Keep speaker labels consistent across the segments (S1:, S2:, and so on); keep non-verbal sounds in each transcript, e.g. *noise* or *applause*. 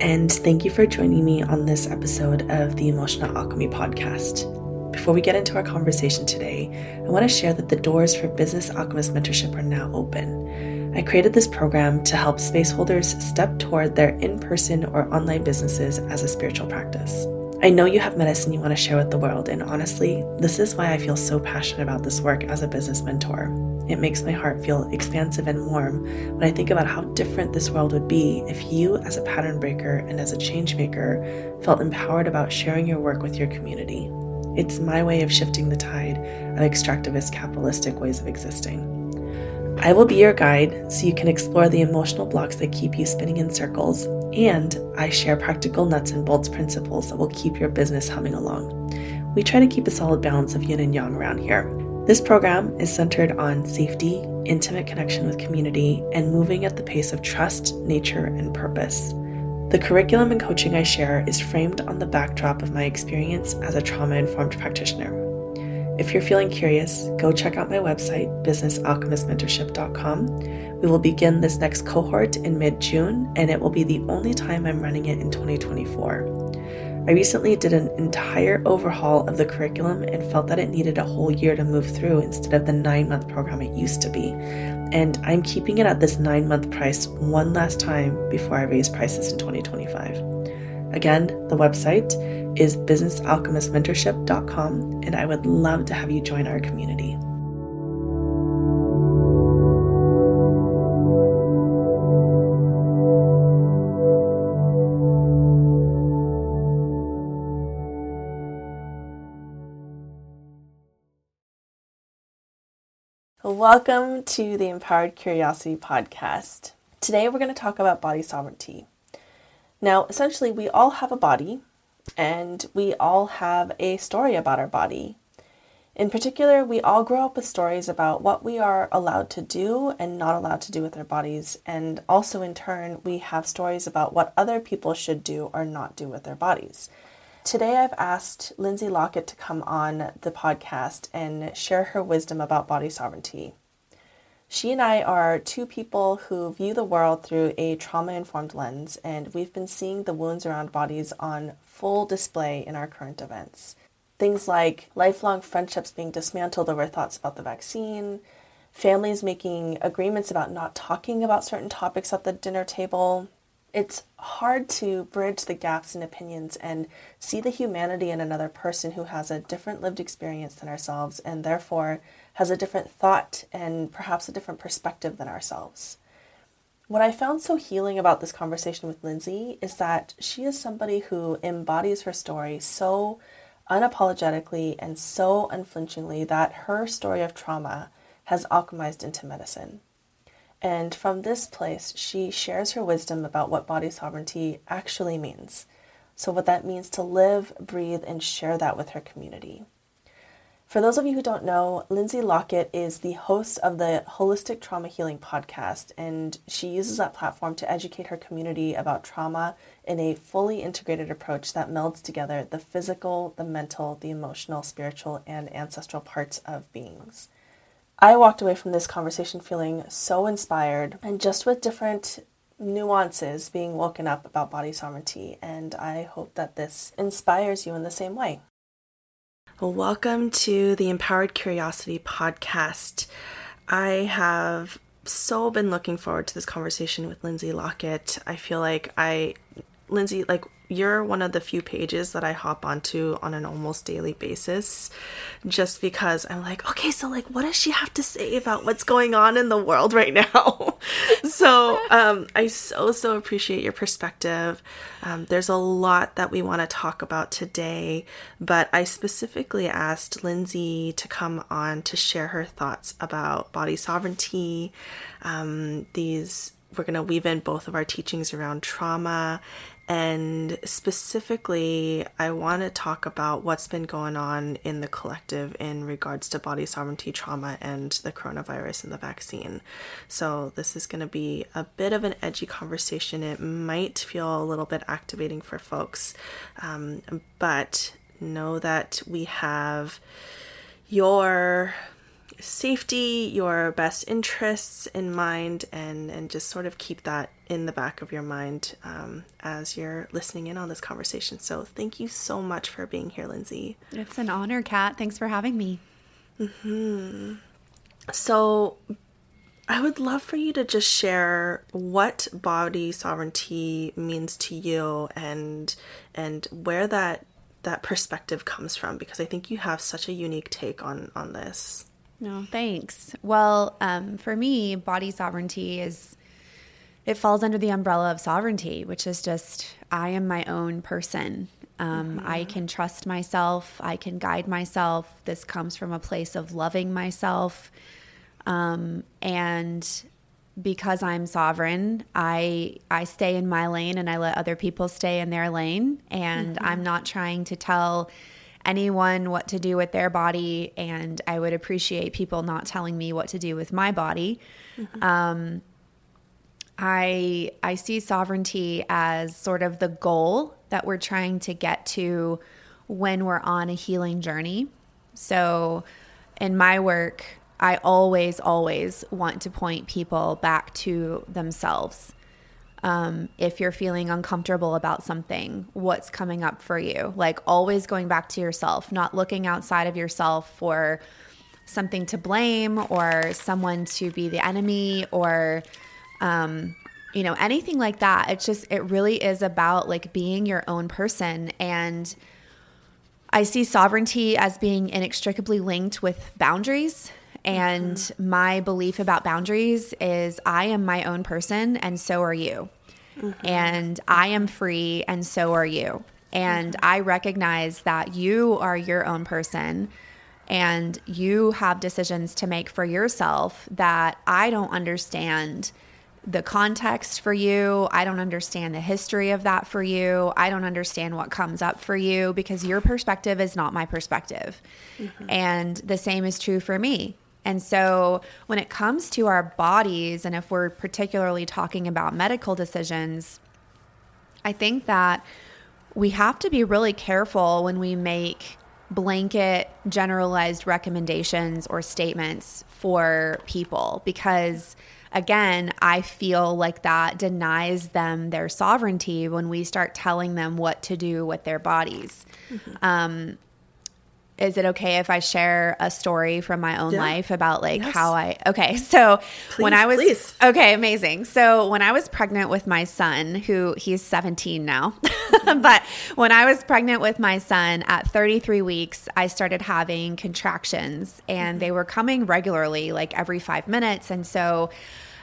S1: And thank you for joining me on this episode of the Emotional Alchemy Podcast. Before we get into our conversation today, I want to share that the doors for Business Alchemist Mentorship are now open. I created this program to help space holders step toward their in person or online businesses as a spiritual practice. I know you have medicine you want to share with the world, and honestly, this is why I feel so passionate about this work as a business mentor. It makes my heart feel expansive and warm when I think about how different this world would be if you, as a pattern breaker and as a change maker, felt empowered about sharing your work with your community. It's my way of shifting the tide of extractivist capitalistic ways of existing. I will be your guide so you can explore the emotional blocks that keep you spinning in circles and I share practical nuts and bolts principles that will keep your business humming along. We try to keep a solid balance of yin and yang around here. This program is centered on safety, intimate connection with community, and moving at the pace of trust, nature, and purpose. The curriculum and coaching I share is framed on the backdrop of my experience as a trauma informed practitioner. If you're feeling curious, go check out my website, businessalchemistmentorship.com. We will begin this next cohort in mid June, and it will be the only time I'm running it in 2024. I recently did an entire overhaul of the curriculum and felt that it needed a whole year to move through instead of the nine month program it used to be. And I'm keeping it at this nine month price one last time before I raise prices in 2025. Again, the website is businessalchemistmentorship.com, and I would love to have you join our community. Welcome to the Empowered Curiosity Podcast. Today we're going to talk about body sovereignty. Now, essentially, we all have a body and we all have a story about our body. In particular, we all grow up with stories about what we are allowed to do and not allowed to do with our bodies. And also, in turn, we have stories about what other people should do or not do with their bodies. Today, I've asked Lindsay Lockett to come on the podcast and share her wisdom about body sovereignty. She and I are two people who view the world through a trauma informed lens, and we've been seeing the wounds around bodies on full display in our current events. Things like lifelong friendships being dismantled over thoughts about the vaccine, families making agreements about not talking about certain topics at the dinner table. It's hard to bridge the gaps in opinions and see the humanity in another person who has a different lived experience than ourselves and therefore has a different thought and perhaps a different perspective than ourselves. What I found so healing about this conversation with Lindsay is that she is somebody who embodies her story so unapologetically and so unflinchingly that her story of trauma has alchemized into medicine. And from this place, she shares her wisdom about what body sovereignty actually means. So, what that means to live, breathe, and share that with her community. For those of you who don't know, Lindsay Lockett is the host of the Holistic Trauma Healing podcast, and she uses that platform to educate her community about trauma in a fully integrated approach that melds together the physical, the mental, the emotional, spiritual, and ancestral parts of beings. I walked away from this conversation feeling so inspired and just with different nuances being woken up about body sovereignty, and I hope that this inspires you in the same way. Welcome to the Empowered Curiosity podcast. I have so been looking forward to this conversation with Lindsay Lockett. I feel like I, Lindsay, like you're one of the few pages that I hop onto on an almost daily basis just because I'm like, okay, so like what does she have to say about what's going on in the world right now? *laughs* so um, I so, so appreciate your perspective. Um, there's a lot that we want to talk about today, but I specifically asked Lindsay to come on to share her thoughts about body sovereignty, um, these we're going to weave in both of our teachings around trauma and specifically, I want to talk about what's been going on in the collective in regards to body sovereignty trauma and the coronavirus and the vaccine. So, this is going to be a bit of an edgy conversation. It might feel a little bit activating for folks, um, but know that we have your safety, your best interests in mind, and, and just sort of keep that in the back of your mind um, as you're listening in on this conversation. So, thank you so much for being here, Lindsay.
S2: It's an honor, Kat. Thanks for having me.
S1: Mm-hmm. So, I would love for you to just share what body sovereignty means to you and and where that that perspective comes from because I think you have such a unique take on on this.
S2: No, thanks. Well, um, for me, body sovereignty is it falls under the umbrella of sovereignty, which is just I am my own person. Um, mm-hmm. I can trust myself. I can guide myself. This comes from a place of loving myself. Um, and because I'm sovereign, I I stay in my lane and I let other people stay in their lane. And mm-hmm. I'm not trying to tell anyone what to do with their body, and I would appreciate people not telling me what to do with my body. Mm-hmm. Um, I I see sovereignty as sort of the goal that we're trying to get to when we're on a healing journey. So, in my work, I always, always want to point people back to themselves um, if you're feeling uncomfortable about something, what's coming up for you. Like always going back to yourself, not looking outside of yourself for something to blame or someone to be the enemy or, um, you know, anything like that. It's just, it really is about like being your own person. And I see sovereignty as being inextricably linked with boundaries and mm-hmm. my belief about boundaries is I am my own person and so are you. Mm-hmm. And I am free and so are you. And. I recognize that you are your own person and you have decisions to make for yourself that I don't understand the context for you. I don't understand the history of that for you. I don't understand what comes up for you because your perspective is not my perspective. Mm-hmm. And the same is true for me. And so, when it comes to our bodies, and if we're particularly talking about medical decisions, I think that we have to be really careful when we make blanket generalized recommendations or statements for people because again i feel like that denies them their sovereignty when we start telling them what to do with their bodies mm-hmm. um, is it okay if I share a story from my own yeah. life about like yes. how I okay *laughs* so please, when I was please. okay amazing so when I was pregnant with my son who he's 17 now *laughs* mm-hmm. but when I was pregnant with my son at 33 weeks I started having contractions and mm-hmm. they were coming regularly like every 5 minutes and so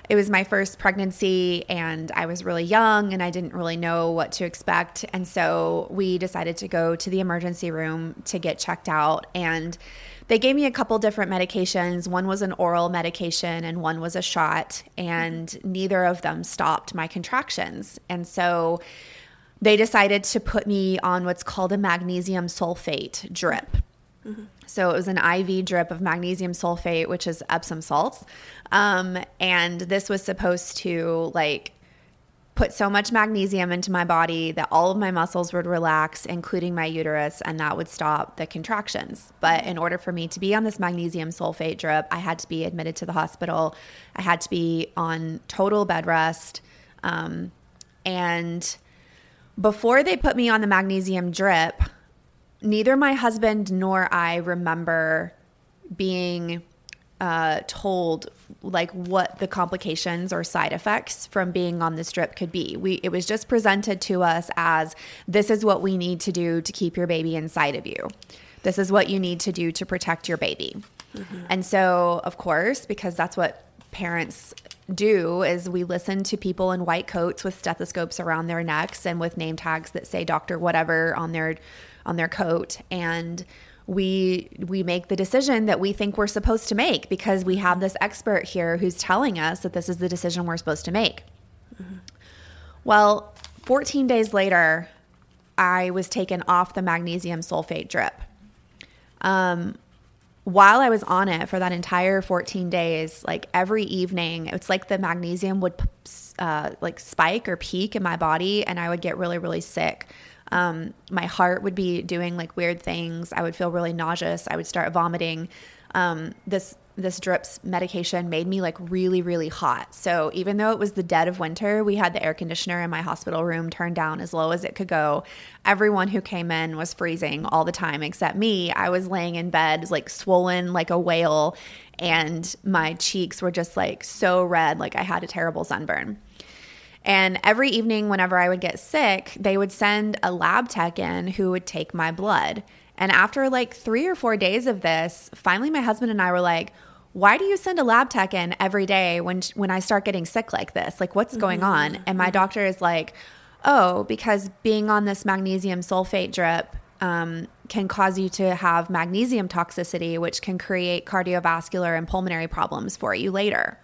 S2: it was my first pregnancy and I was really young and I didn't really know what to expect. And so we decided to go to the emergency room to get checked out. And they gave me a couple different medications. One was an oral medication and one was a shot. And neither of them stopped my contractions. And so they decided to put me on what's called a magnesium sulfate drip. Mm-hmm. So it was an IV drip of magnesium sulfate, which is Epsom salts. Um, and this was supposed to like put so much magnesium into my body that all of my muscles would relax, including my uterus, and that would stop the contractions. But in order for me to be on this magnesium sulfate drip, I had to be admitted to the hospital. I had to be on total bed rest. Um, and before they put me on the magnesium drip, neither my husband nor I remember being uh, told like what the complications or side effects from being on the strip could be. We it was just presented to us as this is what we need to do to keep your baby inside of you. This is what you need to do to protect your baby. Mm-hmm. And so, of course, because that's what parents do is we listen to people in white coats with stethoscopes around their necks and with name tags that say doctor whatever on their on their coat and we we make the decision that we think we're supposed to make because we have this expert here who's telling us that this is the decision we're supposed to make. Mm-hmm. Well, 14 days later, I was taken off the magnesium sulfate drip. Um, while I was on it for that entire 14 days, like every evening, it's like the magnesium would uh, like spike or peak in my body, and I would get really, really sick. Um, my heart would be doing like weird things. I would feel really nauseous. I would start vomiting. Um, this this drips medication made me like really really hot. So even though it was the dead of winter, we had the air conditioner in my hospital room turned down as low as it could go. Everyone who came in was freezing all the time except me. I was laying in bed like swollen like a whale and my cheeks were just like so red like I had a terrible sunburn. And every evening, whenever I would get sick, they would send a lab tech in who would take my blood. And after like three or four days of this, finally my husband and I were like, why do you send a lab tech in every day when when I start getting sick like this? Like what's going on? And my doctor is like, "Oh, because being on this magnesium sulfate drip um, can cause you to have magnesium toxicity, which can create cardiovascular and pulmonary problems for you later."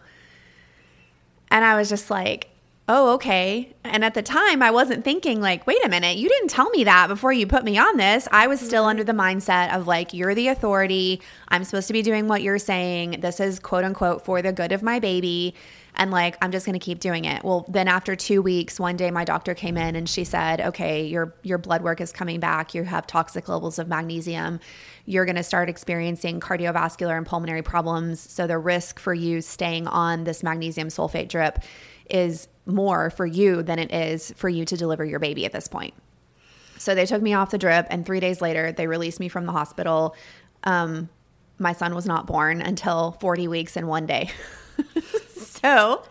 S2: And I was just like, oh, okay. And at the time, I wasn't thinking, like, wait a minute, you didn't tell me that before you put me on this. I was still mm-hmm. under the mindset of, like, you're the authority. I'm supposed to be doing what you're saying. This is quote unquote for the good of my baby. And, like, I'm just going to keep doing it. Well, then after two weeks, one day my doctor came in and she said, okay, your, your blood work is coming back. You have toxic levels of magnesium. You're going to start experiencing cardiovascular and pulmonary problems. So the risk for you staying on this magnesium sulfate drip is more for you than it is for you to deliver your baby at this point. So they took me off the drip, and three days later, they released me from the hospital. Um, my son was not born until 40 weeks and one day. *laughs* so,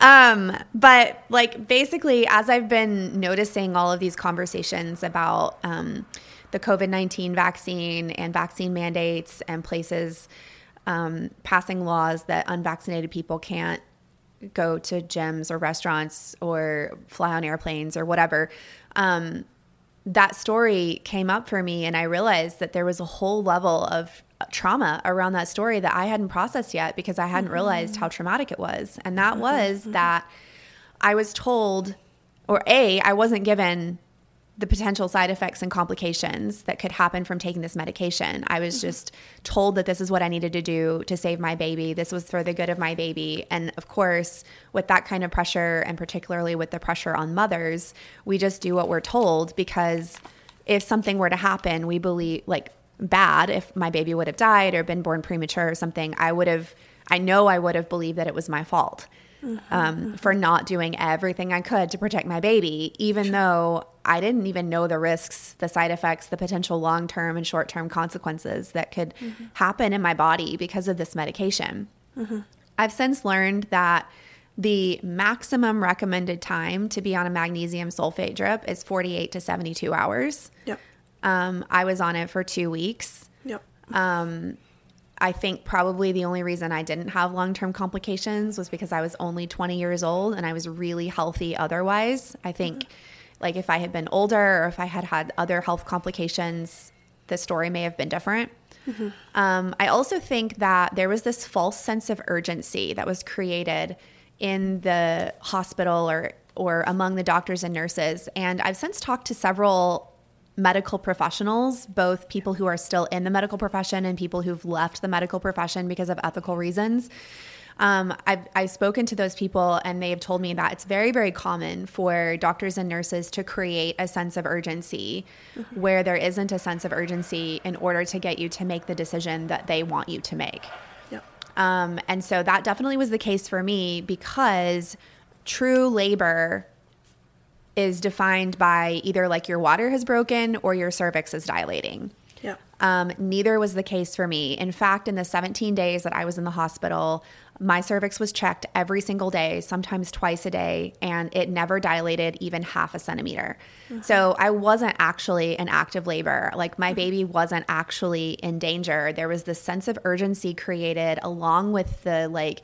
S2: um, but like basically, as I've been noticing all of these conversations about um, the COVID 19 vaccine and vaccine mandates and places um, passing laws that unvaccinated people can't go to gyms or restaurants or fly on airplanes or whatever. Um, that story came up for me, and I realized that there was a whole level of trauma around that story that I hadn't processed yet because I hadn't mm-hmm. realized how traumatic it was. And that mm-hmm. was mm-hmm. that I was told, or A, I wasn't given the potential side effects and complications that could happen from taking this medication. I was mm-hmm. just told that this is what I needed to do to save my baby. This was for the good of my baby. And of course, with that kind of pressure, and particularly with the pressure on mothers, we just do what we're told because if something were to happen, we believe, like, bad, if my baby would have died or been born premature or something, I would have, I know I would have believed that it was my fault. Mm-hmm. Um, for not doing everything I could to protect my baby, even though I didn't even know the risks, the side effects, the potential long term and short term consequences that could mm-hmm. happen in my body because of this medication. Mm-hmm. I've since learned that the maximum recommended time to be on a magnesium sulfate drip is 48 to 72 hours.
S1: Yep.
S2: Um, I was on it for two weeks.
S1: Yep.
S2: Um, I think probably the only reason I didn't have long term complications was because I was only 20 years old and I was really healthy otherwise. I think, mm-hmm. like, if I had been older or if I had had other health complications, the story may have been different. Mm-hmm. Um, I also think that there was this false sense of urgency that was created in the hospital or or among the doctors and nurses. And I've since talked to several medical professionals, both people who are still in the medical profession and people who've left the medical profession because of ethical reasons. Um, I've, I've spoken to those people and they have told me that it's very, very common for doctors and nurses to create a sense of urgency mm-hmm. where there isn't a sense of urgency in order to get you to make the decision that they want you to make.
S1: Yep.
S2: Um, and so that definitely was the case for me because true labor is defined by either like your water has broken or your cervix is dilating.
S1: Yeah.
S2: Um, neither was the case for me. In fact, in the 17 days that I was in the hospital, my cervix was checked every single day, sometimes twice a day, and it never dilated even half a centimeter. Mm-hmm. So I wasn't actually in active labor. Like my mm-hmm. baby wasn't actually in danger. There was this sense of urgency created along with the like,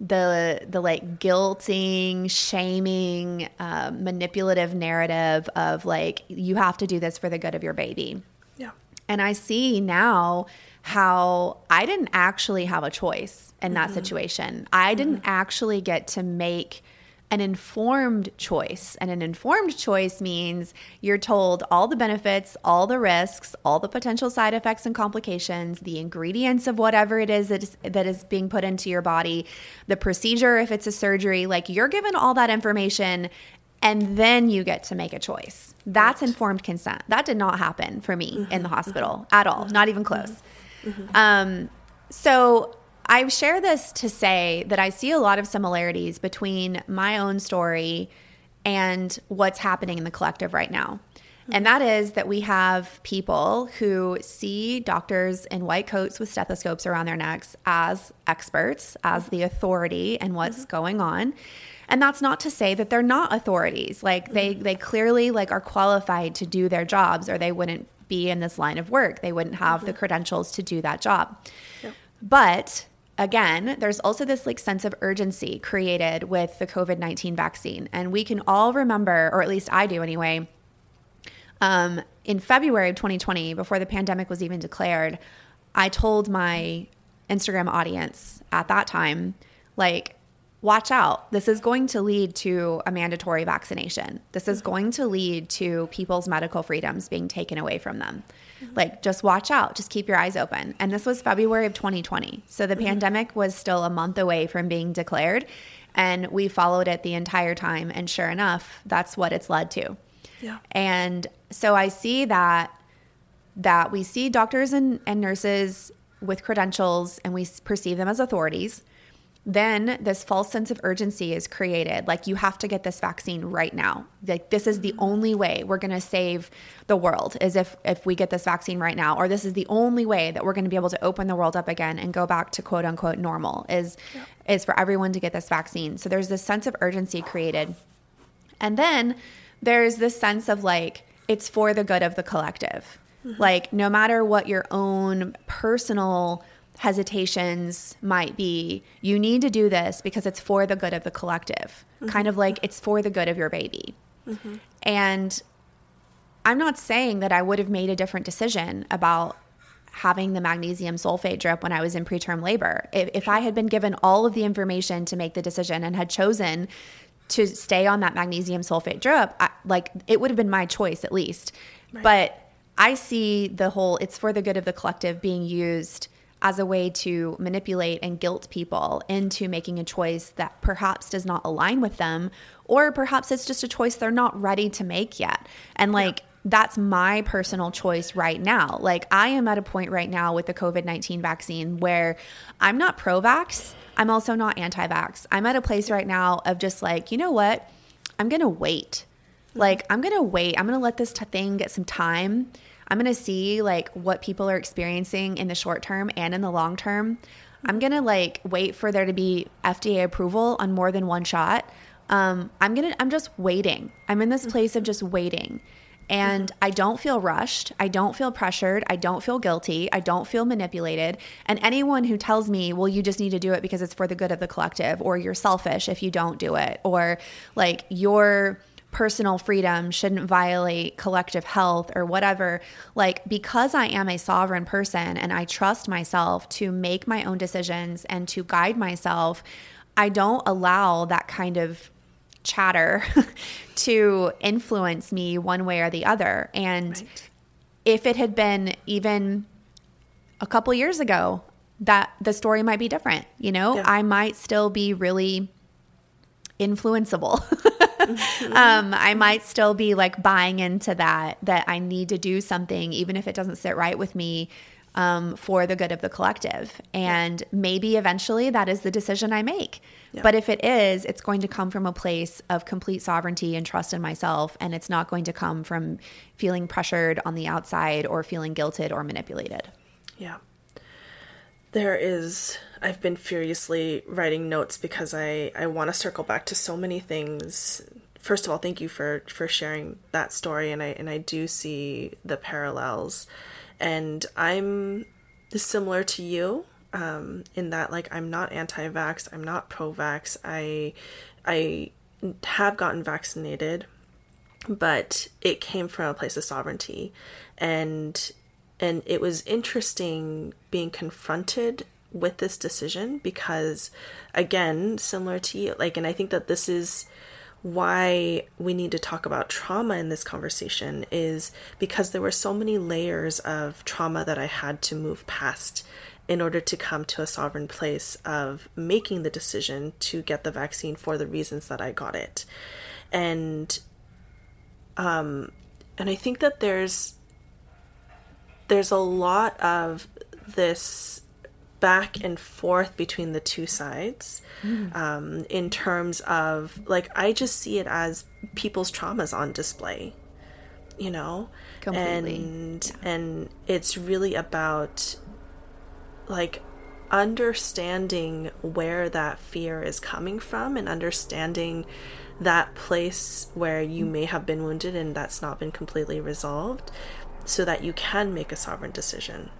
S2: the the like guilting, shaming, uh, manipulative narrative of like you have to do this for the good of your baby.
S1: Yeah.
S2: And I see now how I didn't actually have a choice in that mm-hmm. situation. I didn't mm-hmm. actually get to make an informed choice. And an informed choice means you're told all the benefits, all the risks, all the potential side effects and complications, the ingredients of whatever it is that is, that is being put into your body, the procedure if it's a surgery. Like you're given all that information and then you get to make a choice. That's right. informed consent. That did not happen for me mm-hmm. in the hospital mm-hmm. at all, not even close. Mm-hmm. Um, so I share this to say that I see a lot of similarities between my own story and what's happening in the collective right now. And that is that we have people who see doctors in white coats with stethoscopes around their necks as experts, as the authority and what's mm-hmm. going on. And that's not to say that they're not authorities. Like they they clearly like are qualified to do their jobs or they wouldn't be in this line of work. They wouldn't have mm-hmm. the credentials to do that job. Yep. But again, there's also this like sense of urgency created with the COVID-19 vaccine. And we can all remember, or at least I do anyway, um, in February of 2020, before the pandemic was even declared, I told my Instagram audience at that time, like, watch out. This is going to lead to a mandatory vaccination. This is going to lead to people's medical freedoms being taken away from them. Mm-hmm. Like, just watch out. Just keep your eyes open. And this was February of 2020. So the mm-hmm. pandemic was still a month away from being declared. And we followed it the entire time. And sure enough, that's what it's led to. Yeah. And so I see that that we see doctors and, and nurses with credentials and we perceive them as authorities then this false sense of urgency is created. Like you have to get this vaccine right now. Like this is the only way we're going to save the world is if if we get this vaccine right now or this is the only way that we're going to be able to open the world up again and go back to quote unquote normal is is for everyone to get this vaccine. So there's this sense of urgency created. And then there's this sense of like it's for the good of the collective. Mm-hmm. like no matter what your own personal hesitations might be you need to do this because it's for the good of the collective, mm-hmm. kind of like it's for the good of your baby. Mm-hmm. And I'm not saying that I would have made a different decision about having the magnesium sulfate drip when I was in preterm labor. If, if I had been given all of the information to make the decision and had chosen to stay on that magnesium sulfate drip, I, like it would have been my choice at least. Right. But I see the whole it's for the good of the collective being used as a way to manipulate and guilt people into making a choice that perhaps does not align with them, or perhaps it's just a choice they're not ready to make yet. And like, yeah. That's my personal choice right now. Like, I am at a point right now with the COVID 19 vaccine where I'm not pro vax. I'm also not anti vax. I'm at a place right now of just like, you know what? I'm going to wait. Mm-hmm. Like, I'm going to wait. I'm going to let this t- thing get some time I'm going to see like what people are experiencing in the short term and in the long term. I'm going to like wait for there to be FDA approval on more than one shot. Um, I'm going to, I'm just waiting. I'm in this place of just waiting. And I don't feel rushed. I don't feel pressured. I don't feel guilty. I don't feel manipulated. And anyone who tells me, well, you just need to do it because it's for the good of the collective, or you're selfish if you don't do it, or like you're, personal freedom shouldn't violate collective health or whatever. Like, because I am a sovereign person and I trust myself to make my own decisions and to guide myself, I don't allow that kind of chatter *laughs* to influence me one way or the other. And right. if it had been even a couple years ago, that the story might be different. You know, yeah. I might still be really influenceable. *laughs* *laughs* um, I might still be like buying into that, that I need to do something, even if it doesn't sit right with me. Um, for the good of the collective. And yeah. maybe eventually that is the decision I make. Yeah. But if it is, it's going to come from a place of complete sovereignty and trust in myself. And it's not going to come from feeling pressured on the outside or feeling guilted or manipulated.
S1: Yeah. There is I've been furiously writing notes because I, I want to circle back to so many things. First of all, thank you for, for sharing that story and I and I do see the parallels. And I'm similar to you um, in that like I'm not anti-vax, I'm not pro-vax. I I have gotten vaccinated, but it came from a place of sovereignty and and it was interesting being confronted with this decision because again similar to you like and i think that this is why we need to talk about trauma in this conversation is because there were so many layers of trauma that i had to move past in order to come to a sovereign place of making the decision to get the vaccine for the reasons that i got it. And um and i think that there's there's a lot of this back and forth between the two sides um, in terms of like I just see it as people's traumas on display you know?
S2: Completely.
S1: and and it's really about like understanding where that fear is coming from and understanding that place where you may have been wounded and that's not been completely resolved so that you can make a sovereign decision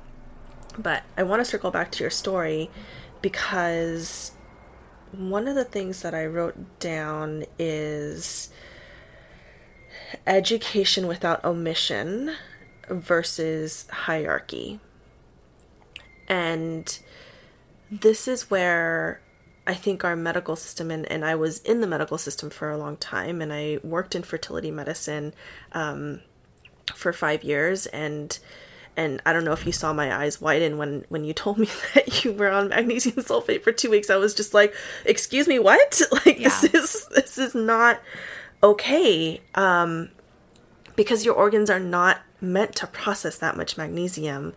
S1: but I want to circle back to your story because one of the things that I wrote down is education without omission versus hierarchy. And this is where I think our medical system, and, and I was in the medical system for a long time, and I worked in fertility medicine um, for five years. And and I don't know if you saw my eyes widen when when you told me *laughs* that you were on magnesium sulfate for two weeks. I was just like, "Excuse me, what? *laughs* Like
S2: Yeah.
S1: this is this is not okay." Um, because your organs are not meant to process that much magnesium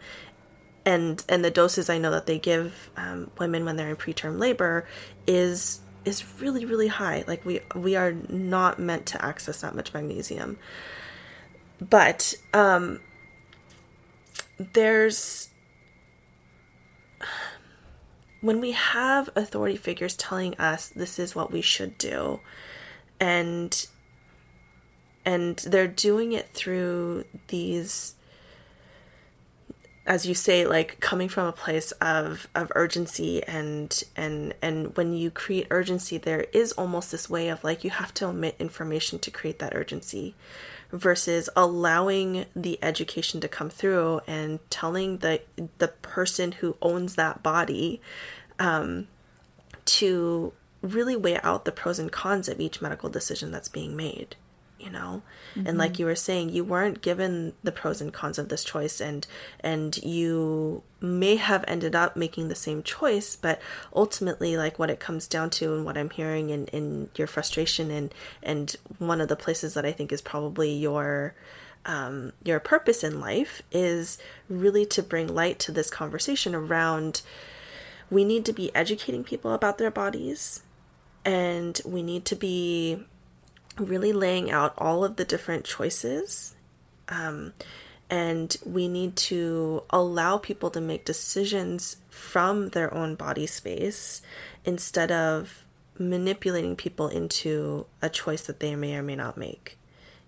S1: and and the doses I know that they give um, women when they're in preterm labor is is really really high. Like we we are not meant to access that much magnesium. But um, there's when we have authority figures telling us this is what we should do, and and they're doing it through these as you say like coming from a place of of urgency and and and when you create urgency there is almost this way of like you have to omit information to create that urgency versus allowing the education to come through and telling the the person who owns that body um, to really weigh out the pros and cons of each medical decision that's being made you know? And like you were saying you weren't given the pros and cons of this choice and and you may have ended up making the same choice but ultimately like what it comes down to and what i'm hearing in in your frustration and and one of the places that i think is probably your um, your purpose in life is really to bring light to this conversation around we need to be educating people about their bodies and we need to be really laying out all of the different choices. Um, and we need to allow people to make decisions from their own body space instead of manipulating people into a choice that they may or may not make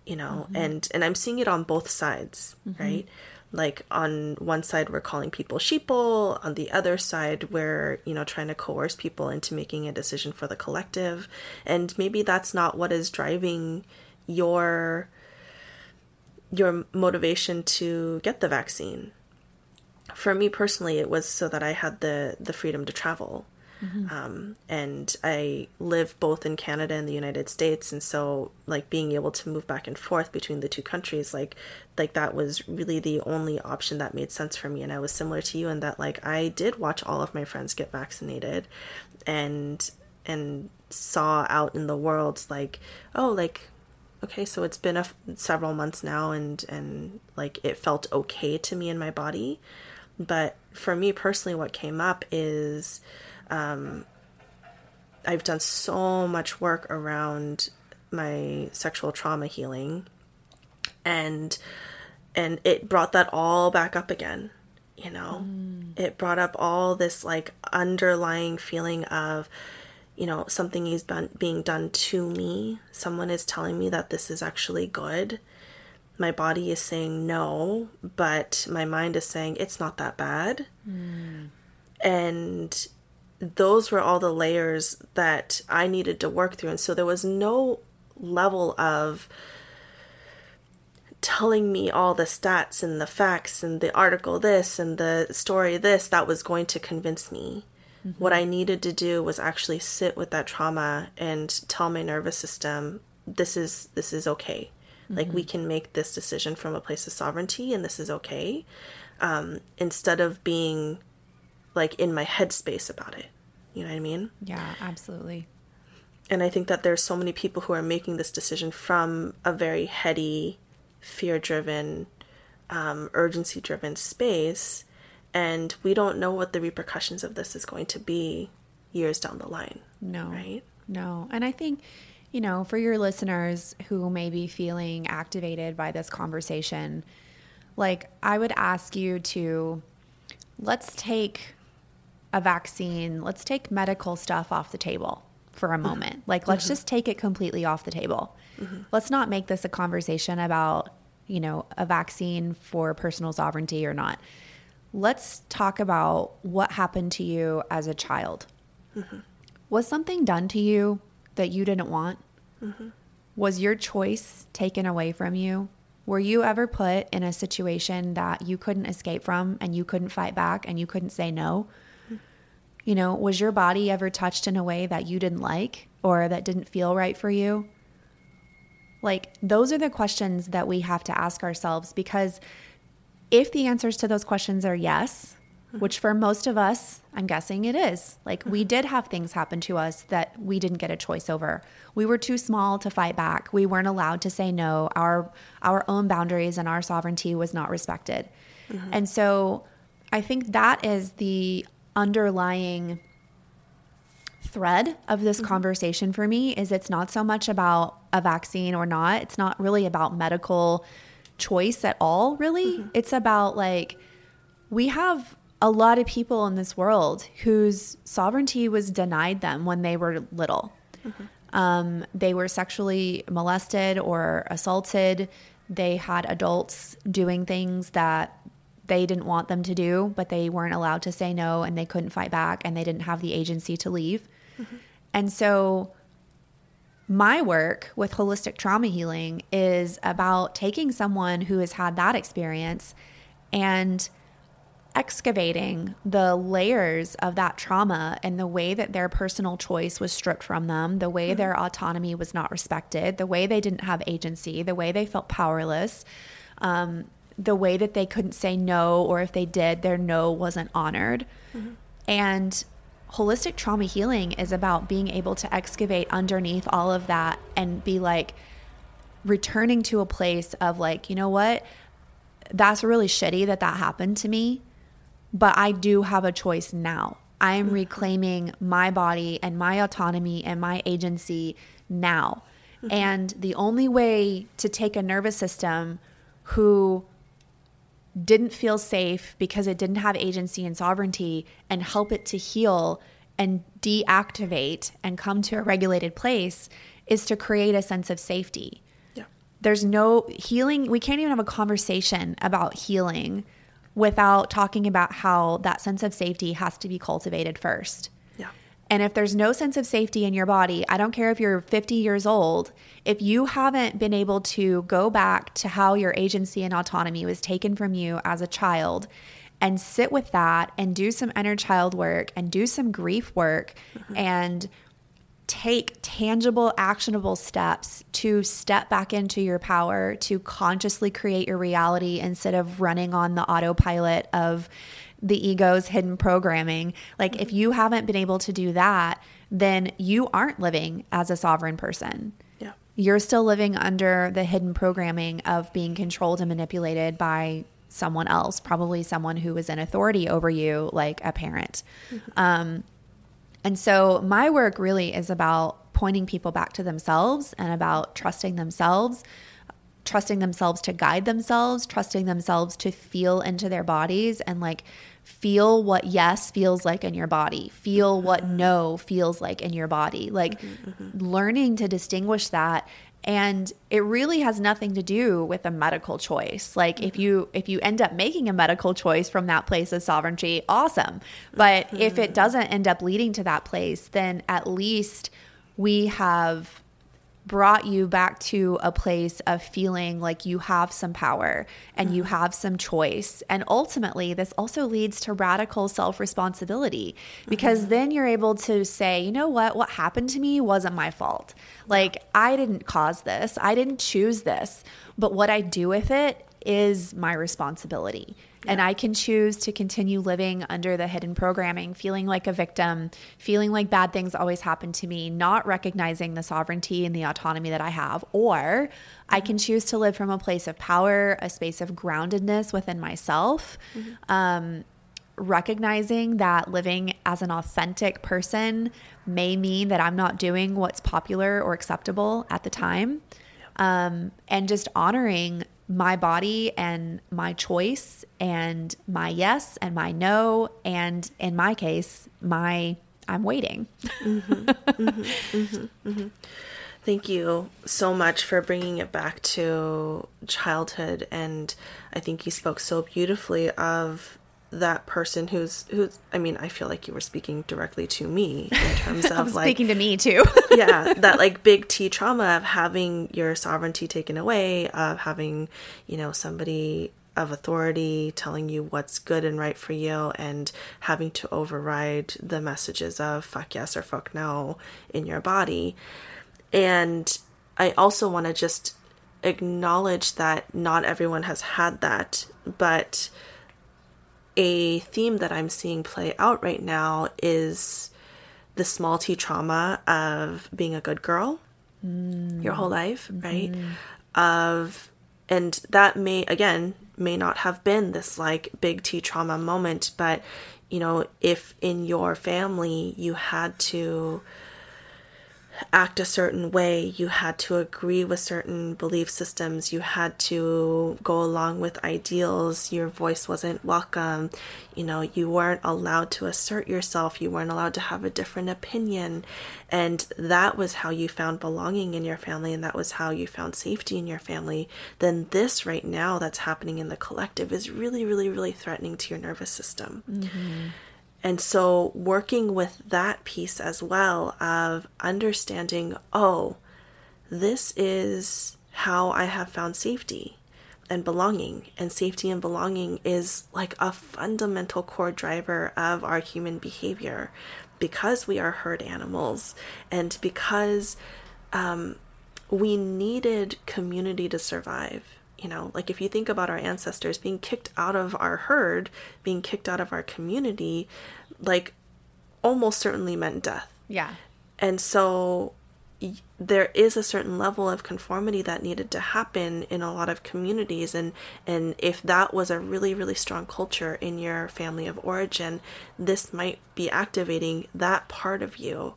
S1: you know? And and i'm seeing it on both sides right like on one side we're calling people sheeple on the other side we're you know trying to coerce people into making a decision for the collective. And maybe that's not what is driving your your motivation to get the vaccine. For me personally it was so that i had the the freedom to travel um, and I live both in Canada and the United States, and so like being able to move back and forth between the two countries, like like that was really the only option that made sense for me. And I was similar to you in that like I did watch all of my friends get vaccinated, and and saw out in the world like oh like okay so it's been a f- several months now and and like it felt okay to me in my body but for me personally what came up is um, I've done so much work around my sexual trauma healing and and it brought that all back up again you know? It brought up all this like underlying feeling of you know something is done, being done to me. Someone is telling me that this is actually good. My body is saying no but my mind is saying it's not that bad. And those were all the layers that I needed to work through. And so there was no level of telling me all the stats and the facts and the article this and the story this that was going to convince me. What I needed to do was actually sit with that trauma and tell my nervous system this is this is okay. Like we can make this decision from a place of sovereignty and this is okay. Um, instead of being like in my headspace about it. You know what I mean?
S2: Yeah, absolutely.
S1: And I think that there's so many people who are making this decision from a very heady, fear driven, um, urgency driven space. And we don't know what the repercussions of this is going to be years down the line.
S2: No.
S1: Right?
S2: No. And I think, you know, for your listeners who may be feeling activated by this conversation, like I would ask you to let's take a vaccine, let's take medical stuff off the table for a
S1: Mm-hmm.
S2: moment. Like, let's mm-hmm. just take it completely off the table. Mm-hmm. Let's not make this a conversation about, you know, a vaccine for personal sovereignty or not. Let's talk about what happened to you as a child. Mm-hmm. Was something done to you that you didn't want? Was your choice taken away from you? Were you ever put in a situation that you couldn't escape from and you couldn't fight back and you couldn't say no? You know, was your body ever touched in a way that you didn't like or that didn't feel right for you? Like, those are the questions that we have to ask ourselves because if the answers to those questions are yes, mm-hmm. which for most of us, I'm guessing it is. Like, we mm-hmm. did have things happen to us that we didn't get a choice over. We were too small to fight back. We weren't allowed to say no. Our our own boundaries and our sovereignty was not respected. Mm-hmm. And so, I think that is the underlying thread of this mm-hmm. conversation for me is it's not so much about a vaccine or not. It's not really about medical choice at all, really. Mm-hmm. It's about like we have a lot of people in this world whose sovereignty was denied them when they were little. Mm-hmm. Um, they were sexually molested or assaulted. They had adults doing things that they didn't want them to do, but they weren't allowed to say no and they couldn't fight back and they didn't have the agency to leave. And so, my work with holistic trauma healing is about taking someone who has had that experience and excavating the layers of that trauma and the way that their personal choice was stripped from them, the way their autonomy was not respected, the way they didn't have agency, the way they felt powerless, um, the way that they couldn't say no, or if they did, their no wasn't honored. Mm-hmm. And holistic trauma healing is about being able to excavate underneath all of that and be like returning to a place of like, you know what? That's really shitty that that happened to me, but I do have a choice now. I am mm-hmm. reclaiming my body and my autonomy and my agency now. Mm-hmm. And the only way to take a nervous system who didn't feel safe because it didn't have agency and sovereignty and help it to heal and deactivate and come to a regulated place is to create a sense of safety.
S1: Yeah.
S2: There's no healing, we can't even have a conversation about healing without talking about how that sense of safety has to be cultivated first. And if there's no sense of safety in your body, I don't care if you're 50 years old, if you haven't been able to go back to how your agency and autonomy was taken from you as a child and sit with that and do some inner child work and do some grief work uh-huh. and take tangible, actionable steps to step back into your power, to consciously create your reality instead of running on the autopilot of the ego's hidden programming. Like, if you haven't been able to do that, then you aren't living as a sovereign person.
S1: Yeah.
S2: You're still living under the hidden programming of being controlled and manipulated by someone else, probably someone who is in authority over you, like a parent. Um, and so my work really is about pointing people back to themselves and about trusting themselves, trusting themselves to guide themselves, trusting themselves to feel into their bodies and like feel what yes feels like in your body, feel what mm-hmm. no feels like in your body. Like mm-hmm, mm-hmm. learning to distinguish that and it really has nothing to do with a medical choice. Like if you if you end up making a medical choice from that place of sovereignty awesome. But if it doesn't end up leading to that place then at least we have brought you back to a place of feeling like you have some power and you mm-hmm. have some choice. And ultimately, this also leads to radical self responsibility because mm-hmm. then you're able to say, you know what, what happened to me wasn't my fault. Like, I didn't cause this, I didn't choose this, but what I do with it is my responsibility. And I can choose to continue living under the hidden programming, feeling like a victim, feeling like bad things always happen to me, not recognizing the sovereignty and the autonomy that I have. Or I can choose to live from a place of power, a space of groundedness within myself, um, recognizing that living as an authentic person may mean that I'm not doing what's popular or acceptable at the time. Um, and just honoring my body and my choice and my yes and my no. And in my case, my I'm waiting. mm-hmm, mm-hmm,
S1: mm-hmm. Thank you so much for bringing it back to childhood. And I think you spoke so beautifully of that person who's who's I mean I feel like you were speaking directly to me in *laughs* terms of like
S2: speaking to me too. *laughs*
S1: yeah, *laughs* that like big T trauma of having your sovereignty taken away, of having, you know, somebody of authority telling you what's good and right for you and having to override the messages of fuck yes or fuck no in your body. And I also want to just acknowledge that not everyone has had that, but a theme that I'm seeing play out right now is the small t trauma of being a good girl mm. your whole life, mm-hmm. right? Of, and that may, again, may not have been this like big T trauma moment, but you know, if in your family you had to act a certain way, you had to agree with certain belief systems, you had to go along with ideals, your voice wasn't welcome, you know, you weren't allowed to assert yourself, you weren't allowed to have a different opinion. And that was how you found belonging in your family, and that was how you found safety in your family. Then, this right now that's happening in the collective is really, really, really threatening to your nervous system. Mm-hmm. And so, working with that piece as well of understanding, oh, this is how I have found safety and belonging. And safety and belonging is like a fundamental core driver of our human behavior because we are herd animals and because um, we needed community to survive you know, like if you think about our ancestors being kicked out of our herd, being kicked out of our community, like almost certainly meant death.
S2: Yeah.
S1: And so there is a certain level of conformity that needed to happen in a lot of communities and and if that was a really really strong culture in your family of origin this might be activating that part of you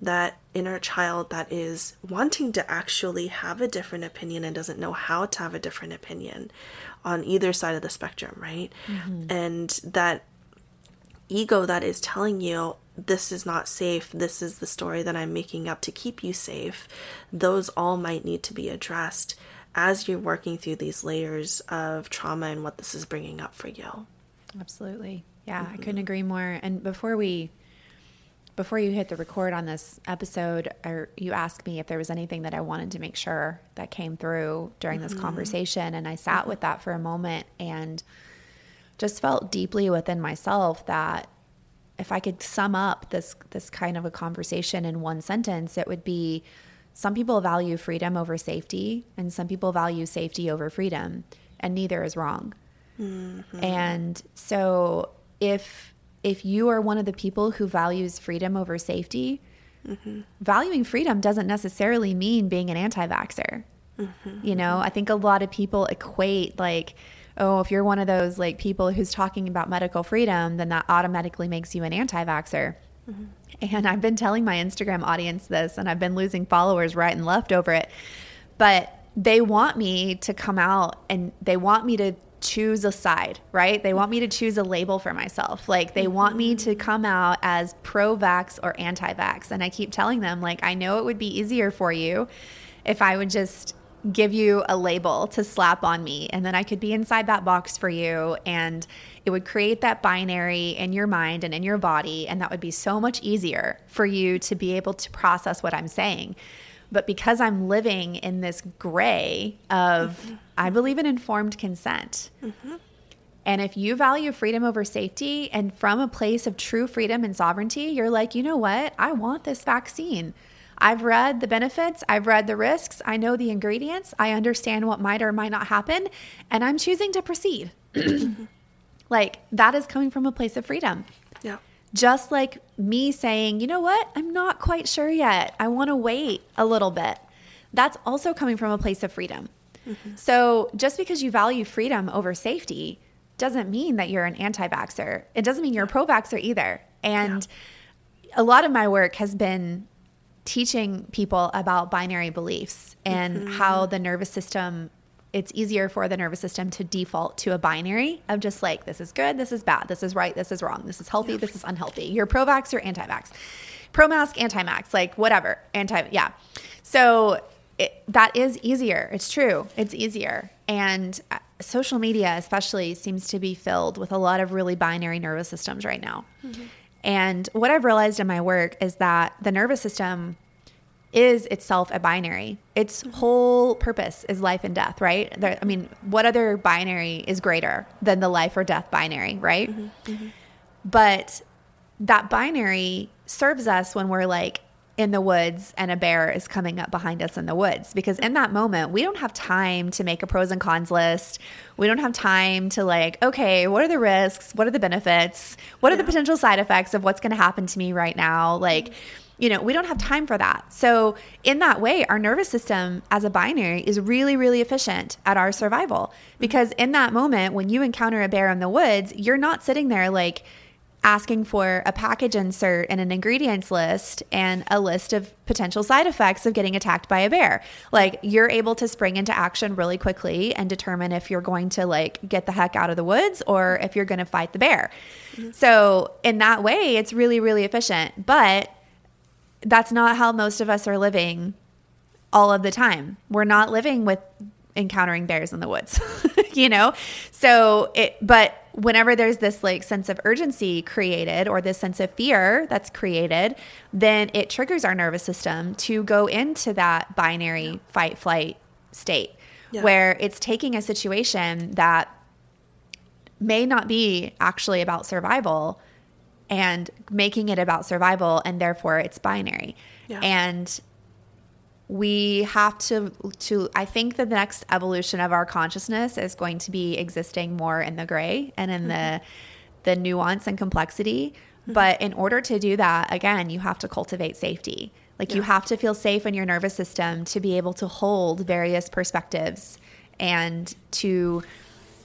S1: that inner child that is wanting to actually have a different opinion and doesn't know how to have a different opinion on either side of the spectrum, right? Mm-hmm. And that ego that is telling you this is not safe, this is the story that I'm making up to keep you safe, those all might need to be addressed as you're working through these layers of trauma and what this is bringing up for you.
S2: Absolutely. Yeah, mm-hmm. I couldn't agree more. And before we before you hit the record on this episode, or you asked me if there was anything that I wanted to make sure that came through during this mm-hmm. conversation. And I sat mm-hmm. with that for a moment and just felt deeply within myself that if I could sum up this this kind of a conversation in one sentence, it would be some people value freedom over safety and some people value safety over freedom, and neither is wrong. Mm-hmm. And so if if you are one of the people who values freedom over safety, mm-hmm. valuing freedom doesn't necessarily mean being an anti vaxxer. Mm-hmm. You know, I think a lot of people equate like, oh, if you're one of those like people who's talking about medical freedom, then that automatically makes you an anti vaxxer. Mm-hmm. And I've been telling my Instagram audience this, and I've been losing followers right and left over it. But they want me to come out and they want me to choose a side, right? They want me to choose a label for myself. Like they want me to come out as pro vax or anti vax. And I keep telling them, like, I know it would be easier for you if I would just give you a label to slap on me and then I could be inside that box for you and it would create that binary in your mind and in your body and that would be so much easier for you to be able to process what I'm saying. But because I'm living in this gray of, mm-hmm. I believe in informed consent. Mm-hmm. And if you value freedom over safety and from a place of true freedom and sovereignty, you're like, you know what? I want this vaccine. I've read the benefits, I've read the risks, I know the ingredients, I understand what might or might not happen, and I'm choosing to proceed. *clears throat* like that is coming from a place of freedom.
S1: Yeah.
S2: Just like me saying, you know what, I'm not quite sure yet. I want to wait a little bit. That's also coming from a place of freedom. Mm-hmm. So just because you value freedom over safety doesn't mean that you're an anti vaxxer. It doesn't mean you're a pro vaxxer either. And yeah. a lot of my work has been teaching people about binary beliefs and mm-hmm. how the nervous system it's easier for the nervous system to default to a binary of just like this is good, this is bad, this is right, this is wrong, this is healthy, yeah. this is unhealthy. You're pro vax or anti vax, pro mask, anti max, like whatever, anti, yeah. So it, that is easier. It's true. It's easier. And uh, social media, especially, seems to be filled with a lot of really binary nervous systems right now. Mm-hmm. And what I've realized in my work is that the nervous system is itself a binary. Its mm-hmm. whole purpose is life and death, right? There, I mean, what other binary is greater than the life or death binary, right? Mm-hmm. Mm-hmm. But that binary serves us when we're like in the woods and a bear is coming up behind us in the woods. Because in that moment we don't have time to make a pros and cons list. We don't have time to like okay what are the risks? What are the benefits? What are the potential side effects of what's going to happen to me right now? Like you know we don't have time for that. So in that way our nervous system as a binary is really really efficient at our survival. Mm-hmm. Because in that moment when you encounter a bear in the woods you're not sitting there like asking for a package insert and an ingredients list and a list of potential side effects of getting attacked by a bear. Like you're able to spring into action really quickly and determine if you're going to like get the heck out of the woods or if you're going to fight the bear. Mm-hmm. So, in that way, it's really really efficient, but that's not how most of us are living all of the time. We're not living with encountering bears in the woods, *laughs* you know? So it, but whenever there's this like sense of urgency created or this sense of fear that's created, then it triggers our nervous system to go into that binary yeah. fight flight state yeah. where it's taking a situation that may not be actually about survival and making it about survival and therefore it's binary. Yeah. And we have to to I think the next evolution of our consciousness is going to be existing more in the gray and in mm-hmm. the the nuance and complexity. Mm-hmm. But in order to do that, again, you have to cultivate safety. Like yeah. you have to feel safe in your nervous system to be able to hold various perspectives and to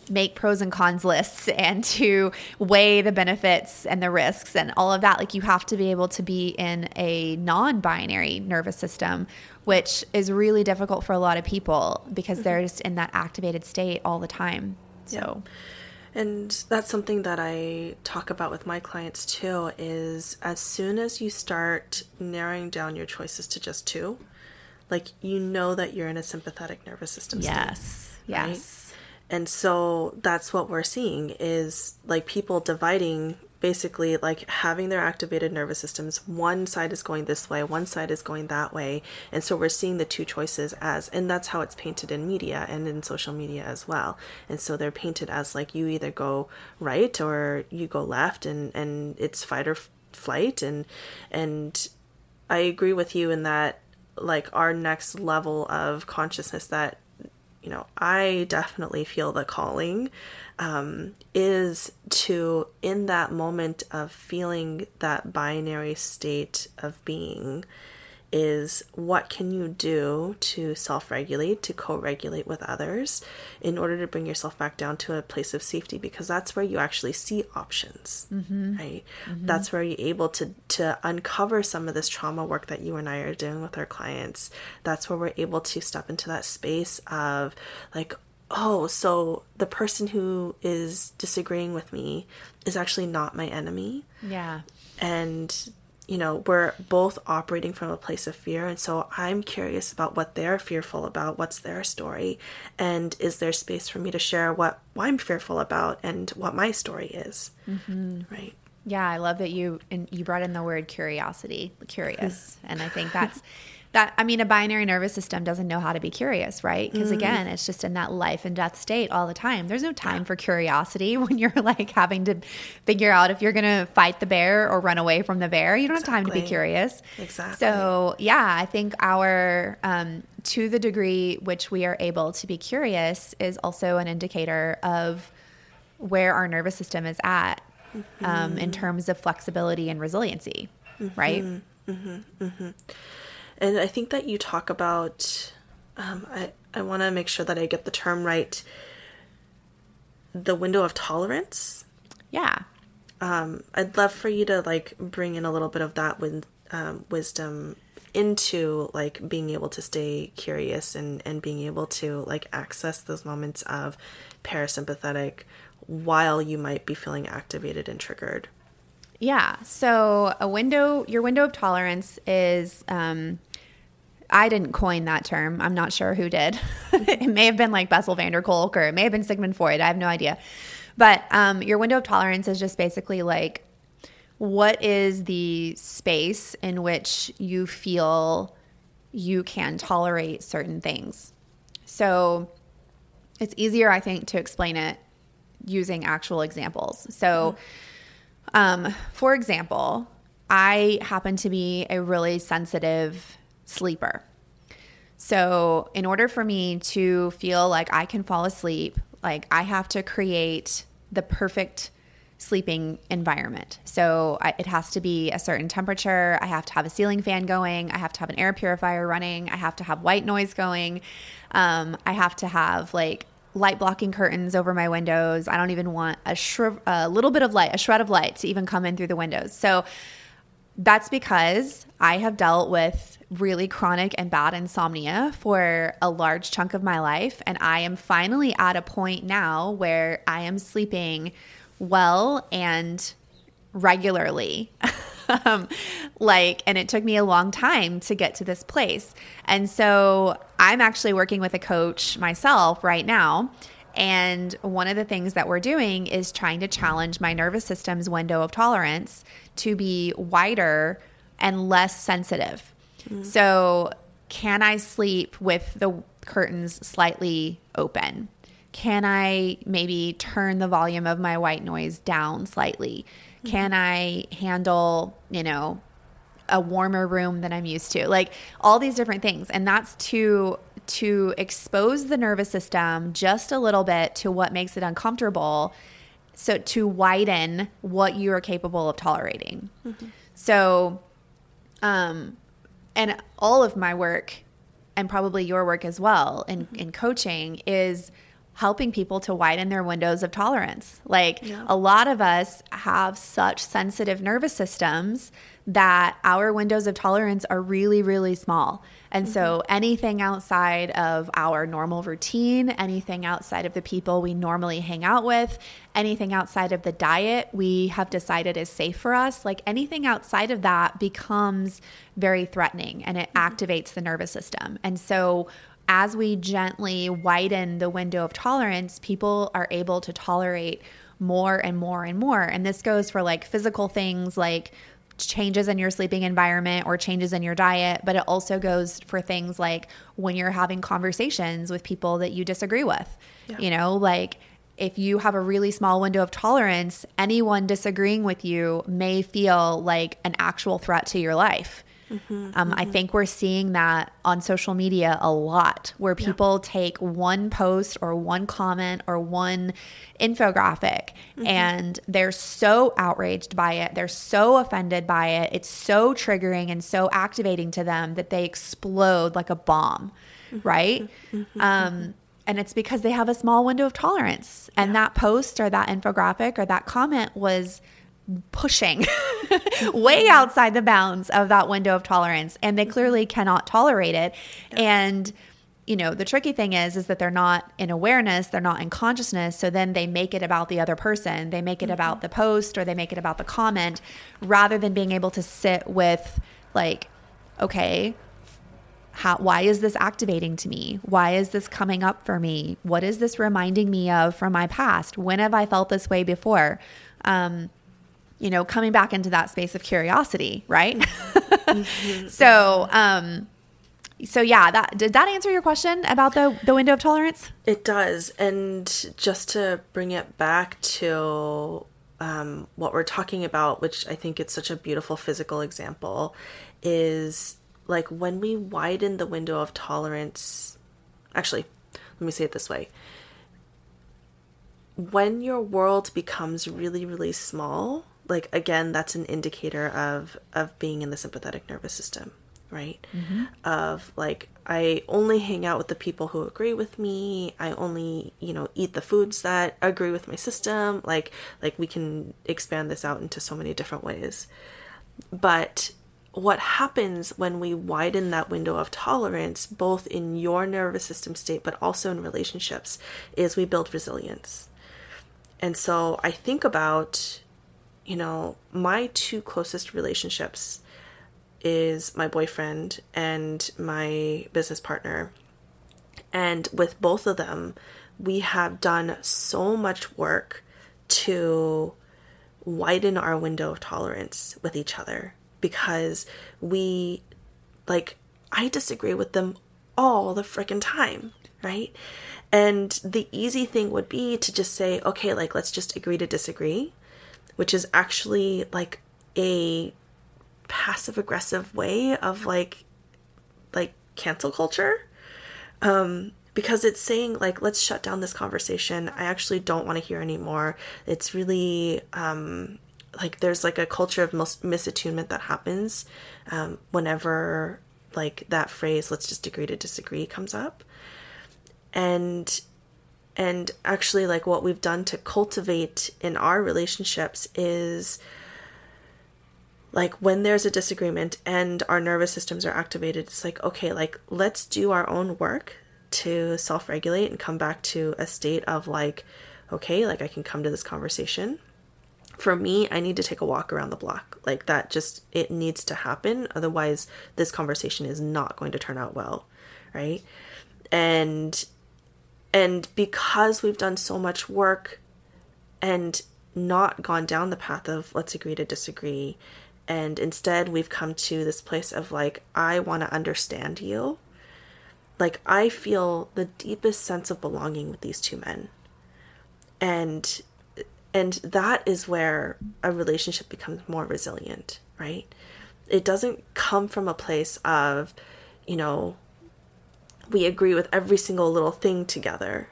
S2: make pros and cons lists *laughs* and to weigh the benefits and the risks and all of that. Like you have to be able to be in a non binary nervous system, which is really difficult for a lot of people because mm-hmm. they're just in that activated state all the time. So.
S1: Yeah. And that's something that I talk about with my clients too is as soon as you start narrowing down your choices to just two, like you know that you're in a sympathetic nervous system.
S2: Yes. State, right?
S1: And so that's what we're seeing is like people dividing basically like having their activated nervous systems. One side is going this way one side is going that way. And so we're seeing the two choices as and that's how it's painted in media and in social media as well. And so they're painted as like you either go right or you go left and and it's fight or flight. And and i agree with you in that like our next level of consciousness that you know, I definitely feel the calling um, is to, in that moment of feeling that binary state of being, is what can you do to self-regulate to co-regulate with others in order to bring yourself back down to a place of safety? Because that's where you actually see options mm-hmm. right? Mm-hmm. that's where you're able to to uncover some of this trauma work that you and I are doing with our clients. That's where we're able to step into that space of like oh so the person who is disagreeing with me is actually not my enemy.
S2: Yeah.
S1: And you know, we're both operating from a place of fear. And so I'm curious about what they're fearful about, what's their story, and is there space for me to share what, what I'm fearful about and what my story is. Mm-hmm. Right.
S2: Yeah, I love that you and you brought in the word curiosity, curious, *laughs* and I think that's that i mean a binary nervous system doesn't know how to be curious right because mm. again it's just in that life and death state all the time there's no time for curiosity *laughs* when you're like having to figure out if you're going to fight the bear or run away from the bear you don't exactly. have time to be curious
S1: exactly
S2: so yeah i think our um, to the degree which we are able to be curious is also an indicator of where our nervous system is at mm-hmm. um, in terms of flexibility and resiliency mm-hmm. right mm-hmm.
S1: mm-hmm and I think that you talk about, um, I, I want to make sure that I get the term right. the window of tolerance.
S2: Yeah.
S1: Um, I'd love for you to like bring in a little bit of that with um, wisdom into like being able to stay curious and and being able to like access those moments of parasympathetic while you might be feeling activated and triggered.
S2: Yeah. So a window, your window of tolerance is. Um, I didn't coin that term. I'm not sure who did. *laughs* it may have been like Bessel van der Kolk or it may have been Sigmund Freud. I have no idea. But um, your window of tolerance is just basically like what is the space in which you feel you can tolerate certain things. So it's easier, I think, to explain it using actual examples. So, um, for example, I happen to be a really sensitive sleeper. So, in order for me to feel like I can fall asleep, like I have to create the perfect sleeping environment. So, I, it has to be a certain temperature. I have to have a ceiling fan going. I have to have an air purifier running. I have to have white noise going. Um, I have to have like light blocking curtains over my windows. I don't even want a, a little bit of light, a shred of light to even come in through the windows. So, that's because I have dealt with really chronic and bad insomnia for a large chunk of my life. And I am finally at a point now where I am sleeping well and regularly. *laughs* um, like, and it took me a long time to get to this place. And so I'm actually working with a coach myself right now. And one of the things that we're doing is trying to challenge my nervous system's window of tolerance to be wider and less sensitive. Mm-hmm. So, can I sleep with the curtains slightly open? Can I maybe turn the volume of my white noise down slightly? Mm-hmm. Can I handle, you know, a warmer room than I'm used to? Like all these different things. And that's to to expose the nervous system just a little bit to what makes it uncomfortable so to widen what you are capable of tolerating. Mm-hmm. So um and all of my work and probably your work as well in, mm-hmm. in coaching is helping people to widen their windows of tolerance. Like yeah. a lot of us have such sensitive nervous systems that our windows of tolerance are really, really small. And mm-hmm. so anything outside of our normal routine, anything outside of the people we normally hang out with, anything outside of the diet we have decided is safe for us, like anything outside of that becomes very threatening and it mm-hmm. activates the nervous system. And so as we gently widen the window of tolerance, people are able to tolerate more and more and more. And this goes for like physical things like changes in your sleeping environment or changes in your diet, but it also goes for things like when you're having conversations with people that you disagree with. Yeah. You know, like if you have a really small window of tolerance, anyone disagreeing with you may feel like an actual threat to your life. Mm-hmm, um, mm-hmm. I think we're seeing that on social media a lot where people yeah. take one post or one comment or one infographic mm-hmm. and they're so outraged by it. They're so offended by it. It's so triggering and so activating to them that they explode like a bomb, mm-hmm. right? Mm-hmm. Um, and it's because they have a small window of tolerance. And yeah. that post or that infographic or that comment was pushing *laughs* way outside the bounds of that window of tolerance and they clearly cannot tolerate it and you know the tricky thing is is that they're not in awareness they're not in consciousness so then they make it about the other person they make it mm-hmm. about the post or they make it about the comment rather than being able to sit with like okay how, why is this activating to me? Why is this coming up for me? What is this reminding me of from my past? When have I felt this way before? Um, you know, coming back into that space of curiosity, right? *laughs* Mm-hmm. so, um, so yeah, that did that answer your question about the the window of tolerance?
S1: It does, and just to bring it back to um, what we're talking about, which I think it's such a beautiful physical example, is like when we widen the window of tolerance. Actually, let me say it this way when your world becomes really really small like again that's an indicator of of being in the sympathetic nervous system right mm-hmm. of like I only hang out with the people who agree with me. I only, you know, eat the foods that agree with my system. Like like we can expand this out into so many different ways. But what happens when we widen that window of tolerance, both in your nervous system state, but also in relationships, is we build resilience. And so I think about, you know, my two closest relationships is my boyfriend and my business partner. And with both of them, we have done so much work to widen our window of tolerance with each other because we like I disagree with them all the freaking time, right? And the easy thing would be to just say, okay, like let's just agree to disagree, which is actually like a passive aggressive way of like like cancel culture. Um because it's saying like let's shut down this conversation. I actually don't want to hear anymore. It's really um like there's like a culture of mis- misattunement that happens um, whenever like that phrase let's just agree to disagree comes up and and actually like what we've done to cultivate in our relationships is like when there's a disagreement and our nervous systems are activated it's like okay like let's do our own work to self-regulate and come back to a state of like okay like i can come to this conversation for me, I need to take a walk around the block. Like that just it needs to happen. Otherwise, this conversation is not going to turn out well, right? And and because we've done so much work and not gone down the path of let's agree to disagree and instead we've come to this place of like I want to understand you. Like I feel the deepest sense of belonging with these two men. And and that is where a relationship becomes more resilient, right? It doesn't come from a place of, you know, we agree with every single little thing together.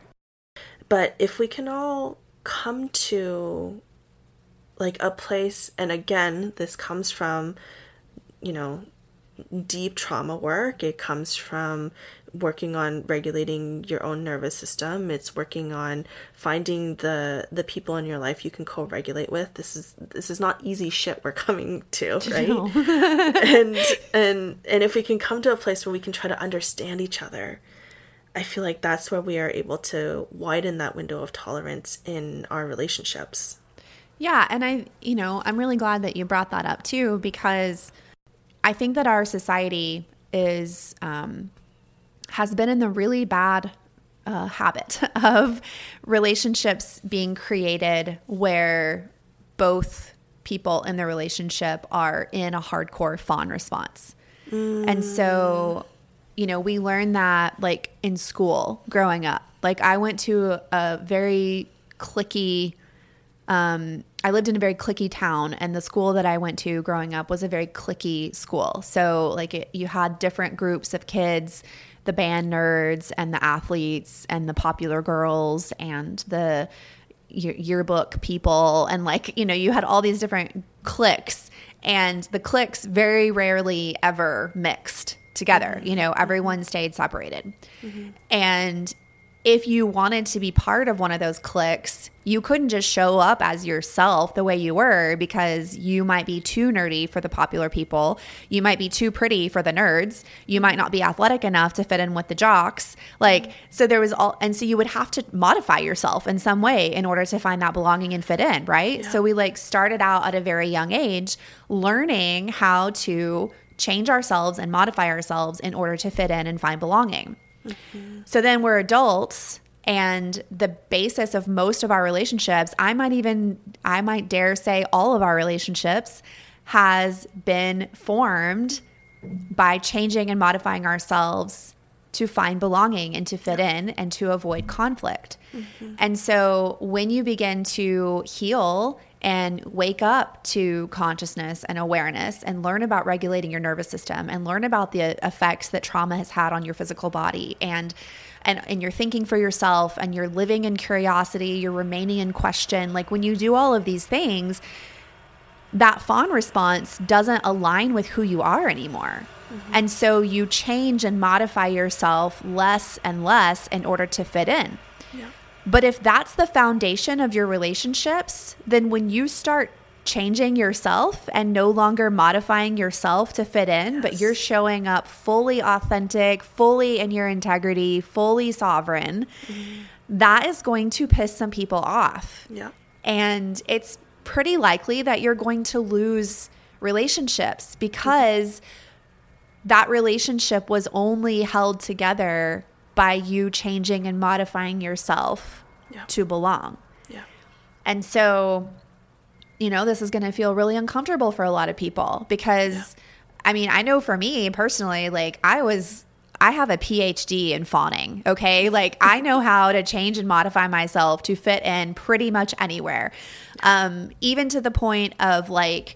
S1: But if we can all come to like a place, and again, this comes from, you know, deep trauma work. It comes from working on regulating your own nervous system. It's working on finding the the people in your life you can co-regulate with. This is this is not easy shit we're coming to, *laughs* right? No. *laughs* and and and if we can come to a place where we can try to understand each other, I feel like that's where we are able to widen that window of tolerance in our relationships.
S2: Yeah, and I, you know, I'm really glad that you brought that up too because I think that our society is um, has been in the really bad uh, habit *laughs* of relationships being created where both people in the relationship are in a hardcore fawn response. Mm. And so, you know, we learned that like in school growing up. Like I went to a very cliquey um, I lived in a very cliquey town, and the school that I went to growing up was a very cliquey school. So, like, it, you had different groups of kids the band nerds, and the athletes, and the popular girls, and the yearbook people. And, like, you know, you had all these different cliques, and the cliques very rarely ever mixed together. Mm-hmm. You know, everyone stayed separated. Mm-hmm. And if you wanted to be part of one of those cliques, you couldn't just show up as yourself the way you were because you might be too nerdy for the popular people. You might be too pretty for the nerds. You might not be athletic enough to fit in with the jocks. Like, so there was all, and so you would have to modify yourself in some way in order to find that belonging and fit in, right? Yeah. So we like started out at a very young age learning how to change ourselves and modify ourselves in order to fit in and find belonging. Mm-hmm. So then we're adults and the basis of most of our relationships, I might even I might dare say all of our relationships has been formed by changing and modifying ourselves to find belonging and to fit in and to avoid conflict. Mm-hmm. And so when you begin to heal and wake up to consciousness and awareness and learn about regulating your nervous system and learn about the uh, effects that trauma has had on your physical body and and and you're thinking for yourself and you're living in curiosity, you're remaining in question. Like when you do all of these things, that fawn response doesn't align with who you are anymore. Mm-hmm. And so you change and modify yourself less and less in order to fit in. But if that's the foundation of your relationships, then when you start changing yourself and no longer modifying yourself to fit in, but you're showing up fully authentic, fully in your integrity, fully sovereign, mm-hmm. that is going to piss some people off.
S1: Yeah.
S2: And it's pretty likely that you're going to lose relationships mm-hmm. because that relationship was only held together by you changing and modifying yourself
S1: Yeah.
S2: to belong.
S1: Yeah.
S2: And so, you know, this is going to feel really uncomfortable for a lot of people because, I mean, I know for me personally, like I was, I have a PhD in fawning. Okay. Like I know *laughs* how to change and modify myself to fit in pretty much anywhere. Um, even to the point of like,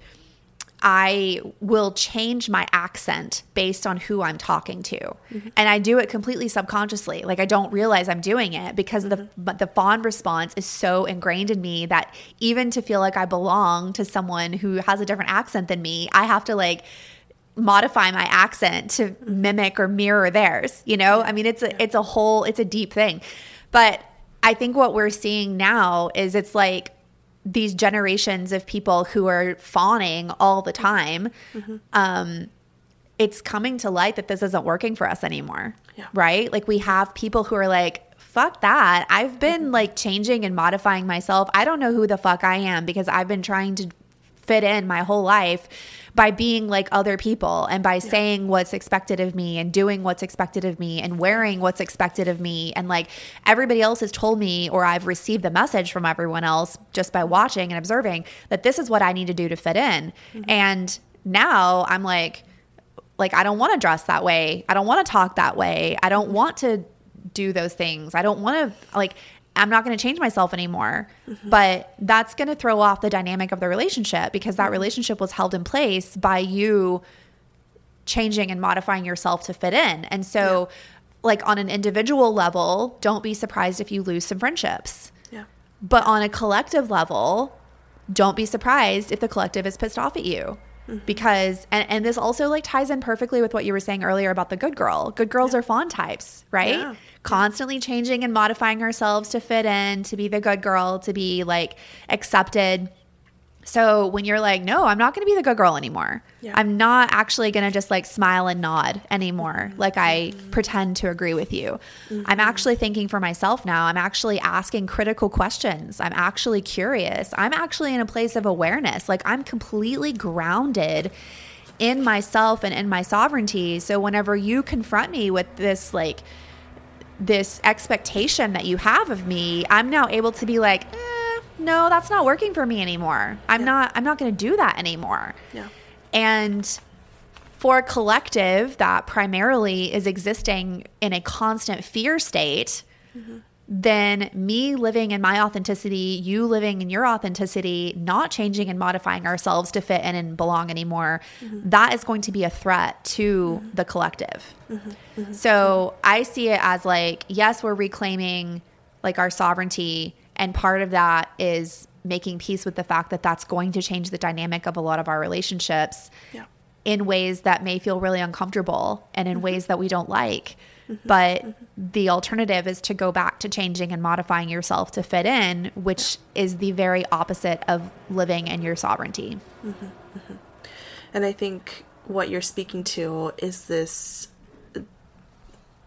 S2: I will change my accent based on who I'm talking to. Mm-hmm. And I do it completely subconsciously. Like I don't realize I'm doing it because the mm-hmm. but the fawn response is so ingrained in me that even to feel like I belong to someone who has a different accent than me, I have to like modify my accent to mm-hmm. mimic or mirror theirs, you know? I mean, it's a it's a whole it's a deep thing. But I think what we're seeing now is it's like these generations of people who are fawning all the time um it's coming to light that this isn't working for us anymore
S1: Yeah.
S2: right? Like we have people who are like fuck that. I've been like changing and modifying myself. I don't know who the fuck i am because i've been trying to fit in my whole life by being like other people and by saying what's expected of me and doing what's expected of me and wearing what's expected of me. And like everybody else has told me or I've received the message from everyone else just by watching and observing that this is what I need to do to fit in. Mm-hmm. And now I'm like like I don't want to dress that way. I don't want to talk that way. I don't want to do those things. I don't want to like I'm not going to change myself anymore. Mm-hmm. But that's going to throw off the dynamic of the relationship because that mm-hmm. relationship was held in place by you changing and modifying yourself to fit in. And so, like on an individual level, don't be surprised if you lose some friendships.
S1: Yeah.
S2: But on a collective level, don't be surprised if the collective is pissed off at you. Mm-hmm. Because and, and this also like ties in perfectly with what you were saying earlier about the good girl. Good girls are fawn types, right?
S1: Yeah.
S2: Constantly changing and modifying ourselves to fit in, to be the good girl, to be like accepted. So when you're like, no, I'm not going to be the good girl anymore.
S1: Yeah.
S2: I'm not actually going to just like smile and nod anymore, mm-hmm. like I mm-hmm. pretend to agree with you. Mm-hmm. I'm actually thinking for myself now. I'm actually asking critical questions. I'm actually curious. I'm actually in a place of awareness. Like I'm completely grounded in myself and in my sovereignty. So whenever you confront me with this, like, this expectation that you have of me, I'm now able to be like, eh, no, that's not working for me anymore. I'm
S1: Yeah.
S2: not I'm not going to do that anymore.
S1: Yeah.
S2: And for a collective that primarily is existing in a constant fear state, mm-hmm. then me living in my authenticity, you living in your authenticity, not changing and modifying ourselves to fit in and belong anymore, mm-hmm. that is going to be a threat to mm-hmm. the collective. So I see it as like, yes, we're reclaiming like our sovereignty. And part of that is making peace with the fact that that's going to change the dynamic of a lot of our relationships
S1: Yeah.
S2: in ways that may feel really uncomfortable and in mm-hmm. ways that we don't like. Mm-hmm. But mm-hmm. the alternative is to go back to changing and modifying yourself to fit in, which is the very opposite of living in your sovereignty.
S1: And I think what you're speaking to is this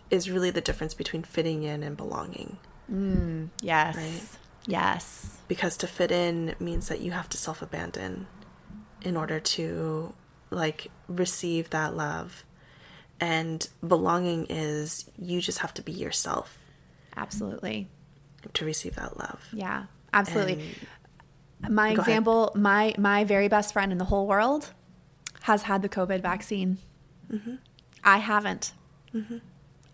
S1: is really the difference between fitting in and belonging.
S2: Mm, yes.
S1: Right.
S2: Yes.
S1: Because to fit in means that you have to self abandon in order to like receive that love. And belonging is you just have to be yourself
S2: Absolutely.
S1: to receive that love.
S2: Yeah. Absolutely. my
S1: Go ahead.
S2: example, my my very best friend in the whole world has had the COVID vaccine. Mm-hmm. I haven't. Mm-hmm.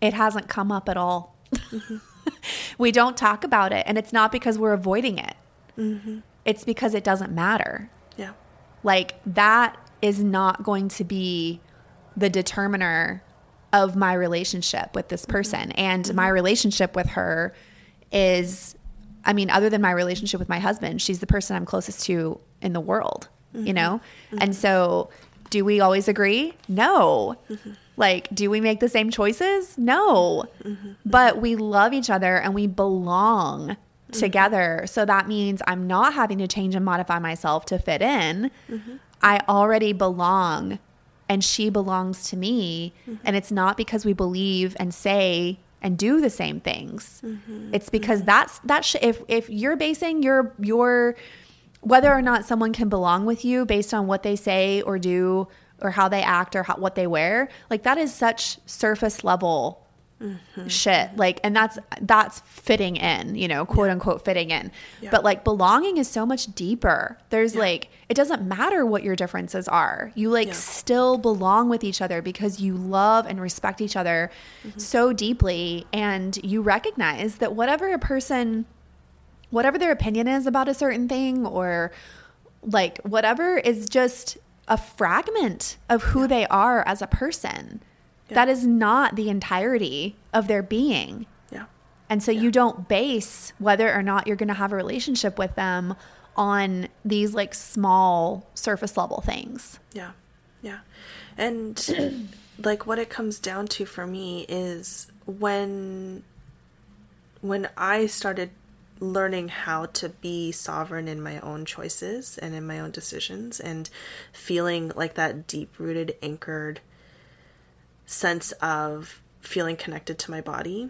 S2: It hasn't come up at all. Mm-hmm. *laughs* *laughs* we don't talk about it, and it's not because we're avoiding it. It's because it doesn't matter.
S1: Yeah.
S2: Like that is not going to be the determiner of my relationship with this person. And my relationship with her is, I mean, other than my relationship with my husband, she's the person I'm closest to in the world. mm-hmm. you know? Mm-hmm. And so do we always agree? No. Mm-hmm. Like, do we make the same choices? No. Mm-hmm. But we love each other and we belong mm-hmm. together. So that means I'm not having to change and modify myself to fit in. Mm-hmm. I already belong and she belongs to me. Mm-hmm. And it's not because we believe and say and do the same things. Mm-hmm. It's because mm-hmm. that's that sh- if if you're basing your your whether or not someone can belong with you based on what they say or do or how they act or how, what they wear, like that is such surface level Mm-hmm. shit like and that's that's fitting in you know quote yeah. unquote fitting in yeah. but like belonging is so much deeper there's yeah. like it doesn't matter what your differences are you like still belong with each other because you love and respect each other mm-hmm. so deeply and you recognize that whatever a person whatever their opinion is about a certain thing or like whatever is just a fragment of who they are as a person yeah. That is not the entirety of their being.
S1: Yeah.
S2: And so
S1: yeah.
S2: you don't base whether or not you're going to have a relationship with them on these like small surface level things.
S1: Yeah. Yeah. And *clears throat* like what it comes down to for me is when when I started learning how to be sovereign in my own choices and in my own decisions and feeling like that deep rooted anchored sense of feeling connected to my body,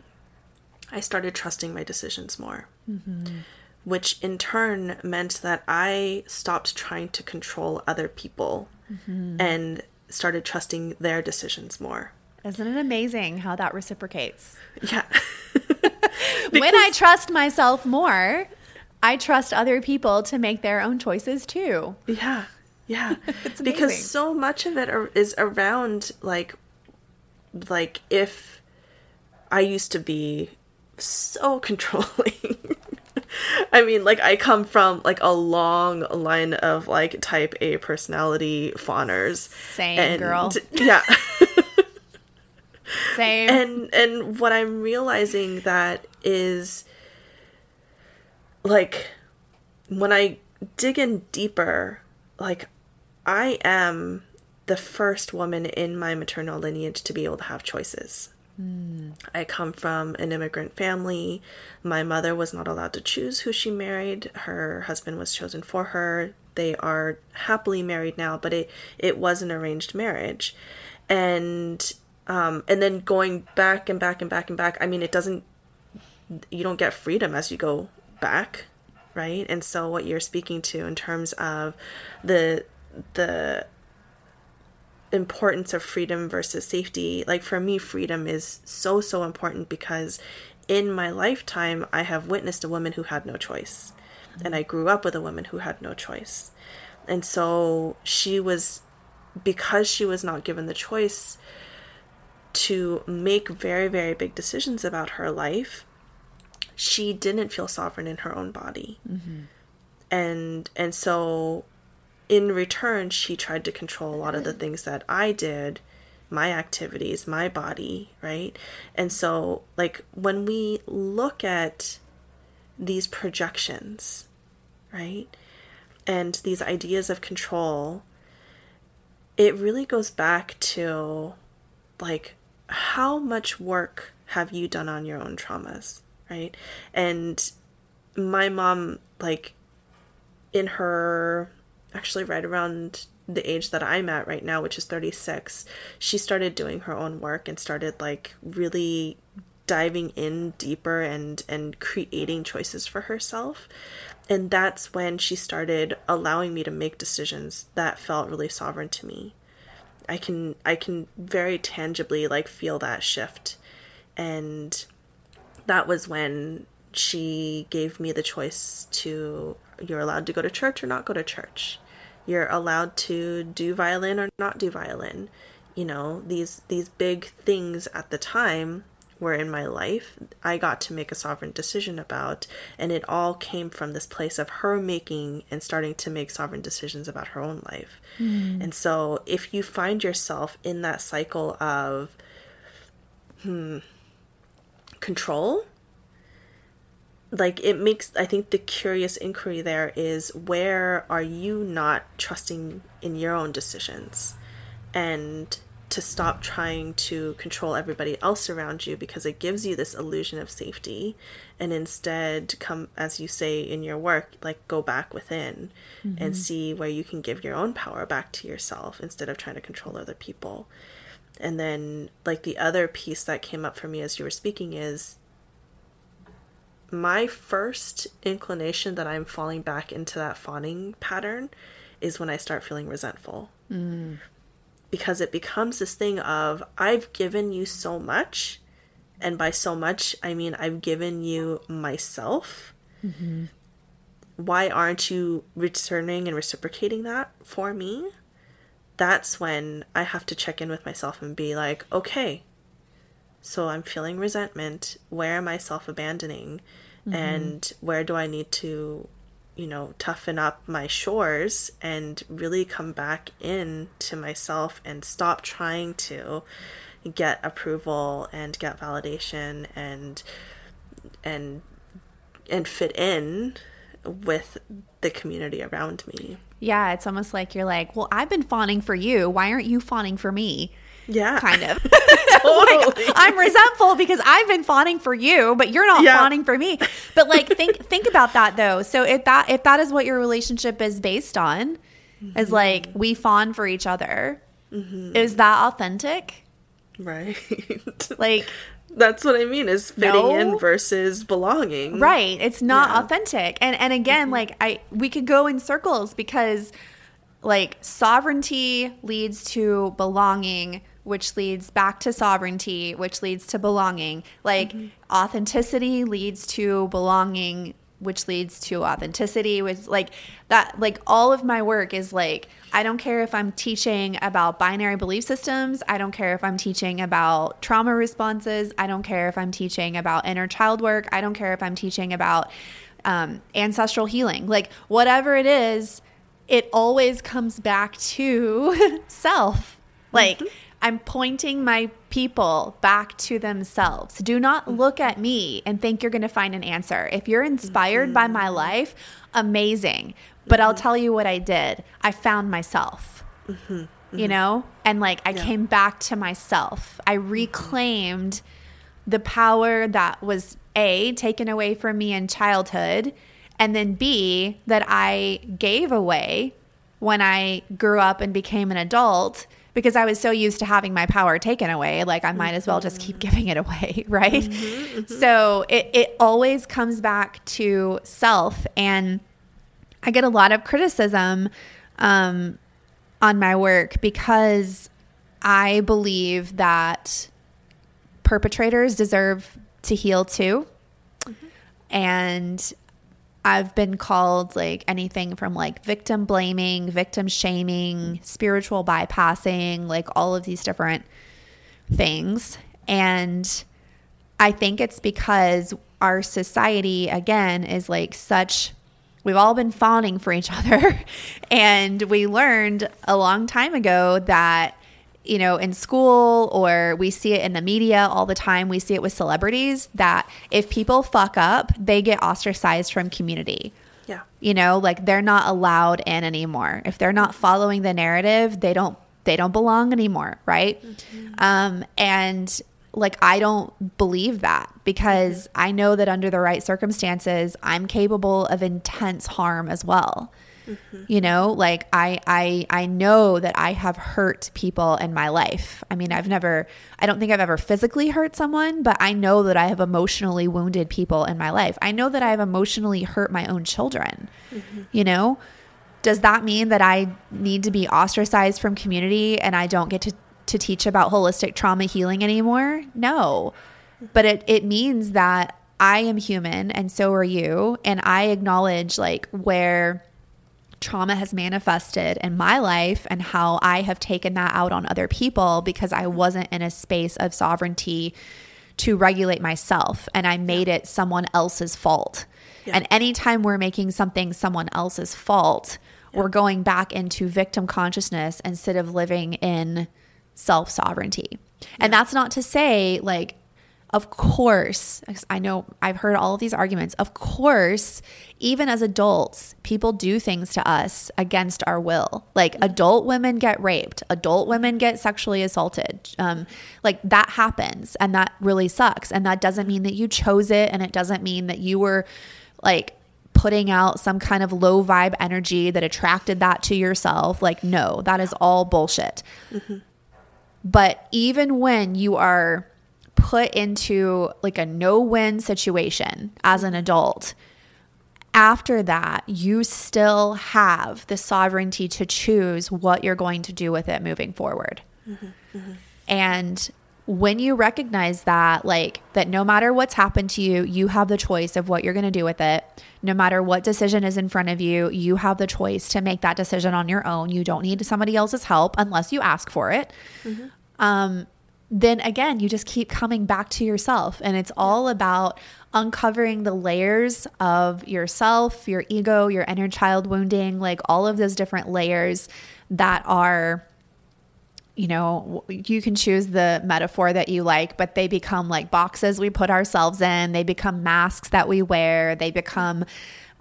S1: I started trusting my decisions more. Mm-hmm. Which in turn meant that I stopped trying to control other people mm-hmm. and started trusting their decisions more.
S2: Isn't it amazing how that reciprocates?
S1: Yeah. *laughs*
S2: when I trust myself more, I trust other people to make their own choices too.
S1: Yeah. Yeah. *laughs* because so much of it is around like like if I used to be so *laughs* controlling. I mean, like I come from like a long line of like type A personality fawners.
S2: Same and, girl.
S1: Yeah. *laughs*
S2: Same.
S1: And and what I'm realizing that is like when I dig in deeper, like I am the first woman in my maternal lineage to be able to have choices. Mm. I come from an immigrant family. My mother was not allowed to choose who she married. Her husband was chosen for her. They are happily married now, but it it was an arranged marriage. And um and then going back and back and back and back, I mean it doesn't you don't get freedom as you go back, right? And so what you're speaking to in terms of the the importance of freedom versus safety like for me freedom is so so important because in my lifetime i have witnessed a woman who had no choice and i grew up with a woman who had no choice and so she was because she was not given the choice to make very very big decisions about her life she didn't feel sovereign in her own body mm-hmm. and and so in return, she tried to control a lot of the things that I did, my activities, my body, right? And so, like, when we look at these projections, right, and these ideas of control, it really goes back to, like, how much work have you done on your own traumas, right? And my mom, like, in her actually right around the age that I'm at right now, which is 36, she started doing her own work and started like really diving in deeper and and creating choices for herself. And that's when she started allowing me to make decisions that felt really sovereign to me. I can I can very tangibly like feel that shift. And that was when she gave me the choice to you're allowed to go to church or not go to church you're allowed to do violin or not do violin you know these these big things at the time were in my life i got to make a sovereign decision about and it all came from this place of her making and starting to make sovereign decisions about her own life mm. and so if you find yourself in that cycle of hmm control like it makes I think the curious inquiry there is where are you not trusting in your own decisions and to stop trying to control everybody else around you because it gives you this illusion of safety. And instead come as you say in your work like go back within mm-hmm. and see where you can give your own power back to yourself instead of trying to control other people. And then like the other piece that came up for me as you were speaking is my first inclination that i'm falling back into that fawning pattern is when i start feeling resentful. Mm because it becomes this thing of I've given you so much, and by so much I mean I've given you myself. Mm-hmm. Why aren't you returning and reciprocating that for me? That's when I have to check in with myself and be like, okay, so I'm feeling resentment. Where am I self abandoning? Mm-hmm. And where do I need to you know, toughen up my shores and really come back in to myself and stop trying to get approval and get validation and and and fit in with the community around me.
S2: Yeah, it's almost like you're like, "Well, I've been fawning for you. Why aren't you fawning for me?"
S1: Yeah.
S2: Kind of. *laughs* *laughs* totally. like, I'm resentful because I've been fawning for you, but you're not yeah. fawning for me. But like think *laughs* think about that though. So if that if that is what your relationship is based on, mm-hmm. is like we fawn for each other. Mm-hmm. Is that authentic?
S1: Right.
S2: like
S1: that's what I mean is fitting no. in versus belonging.
S2: Right. It's not yeah. authentic. And and again, mm-hmm. like I we could go in circles because like sovereignty leads to belonging which leads back to sovereignty, which leads to belonging. Like mm-hmm. authenticity leads to belonging, which leads to authenticity, which like that like all of my work is like I don't care if I'm teaching about binary belief systems, I don't care if I'm teaching about trauma responses, I don't care if I'm teaching about inner child work, I don't care if I'm teaching about um, ancestral healing. Like whatever it is, it always comes back to *laughs* self. Like mm-hmm. I'm pointing my people back to themselves. Do not look at me and think you're going to find an answer. If you're inspired mm-hmm. by my life, amazing. But mm-hmm. I'll tell you what I did. I found myself. Mm-hmm. You mm-hmm. know? And like I yeah. came back to myself. I mm-hmm. reclaimed the power that was A, taken away from me in childhood, and then B, that I gave away when I grew up and became an adult because I was so used to having my power taken away, like I might as well just keep giving it away, *laughs* right? Mm-hmm, mm-hmm. So it, it always comes back to self. And I get a lot of criticism um, on my work because I believe that perpetrators deserve to heal too. Mm-hmm. And I've been called like anything from like victim blaming, victim shaming, spiritual bypassing, like all of these different things. And I think it's because our society, again, is like such, we've all been fawning for each *laughs* other. and we learned a long time ago that you know, in school or we see it in the media all the time. We see it with celebrities that if people fuck up, they get ostracized from community.
S1: Yeah.
S2: You know, like they're not allowed in anymore. If they're not following the narrative, they don't they don't belong anymore, right? Mm-hmm. Um and like I don't believe that because mm-hmm. I know that under the right circumstances, I'm capable of intense harm as well. Mm-hmm. You know, like I I I know that I have hurt people in my life. I mean, I've never I don't think I've ever physically hurt someone, but I know that I have emotionally wounded people in my life. I know that I have emotionally hurt my own children. Mm-hmm. You know? Does that mean that I need to be ostracized from community and I don't get to to teach about holistic trauma healing anymore? No. But it it means that I am human and so are you and I acknowledge like where trauma has manifested in my life and how I have taken that out on other people because I wasn't in a space of sovereignty to regulate myself and I made it someone else's fault. Yeah. And anytime we're making something someone else's fault, yeah. we're going back into victim consciousness instead of living in self sovereignty. Yeah. And that's not to say like of course, I know I've heard all of these arguments. Of course, even as adults, people do things to us against our will. Like adult women get raped, adult women get sexually assaulted. Um, like that happens, and that really sucks. And that doesn't mean that you chose it, and it doesn't mean that you were like putting out some kind of low vibe energy that attracted that to yourself. Like, no, that is all bullshit. Mm-hmm. But even when you are put into like a no win situation as an adult, after that, you still have the sovereignty to choose what you're going to do with it moving forward. Mm-hmm, mm-hmm. And when you recognize that, like that no matter what's happened to you, you have the choice of what you're going to do with it. No matter what decision is in front of you, you have the choice to make that decision on your own. You don't need somebody else's help unless you ask for it. Mm-hmm. Um, then again, you just keep coming back to yourself. And it's all about uncovering the layers of yourself, your ego, your inner child wounding, like all of those different layers that are, you know, you can choose the metaphor that you like, but they become like boxes we put ourselves in, they become masks that we wear, they become.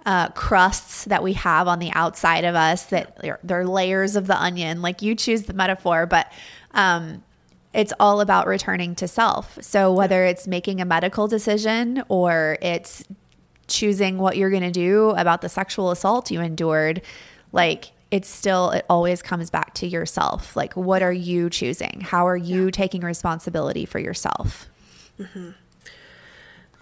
S2: Uh, crusts that we have on the outside of us that they're, they're layers of the onion like you choose the metaphor but um, it's all about returning to self. So whether it's making a medical decision or it's choosing what you're going to do about the sexual assault you endured, like it's still it always comes back to yourself. Like what are you choosing? How are you yeah. taking responsibility for yourself?
S1: Mm-hmm.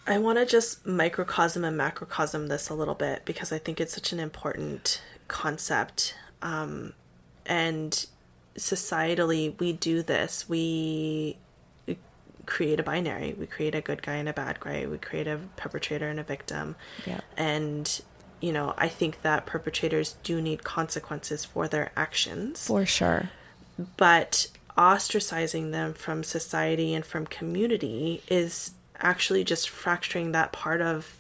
S1: I want to just microcosm and macrocosm this a little bit because I think it's such an important concept. Um, and societally we do this. We create a binary. We create a good guy and a bad guy. We create a perpetrator and a victim. Yeah. And you know, I think that perpetrators do need consequences for their actions.
S2: For sure.
S1: But ostracizing them from society and from community is actually just fracturing that part of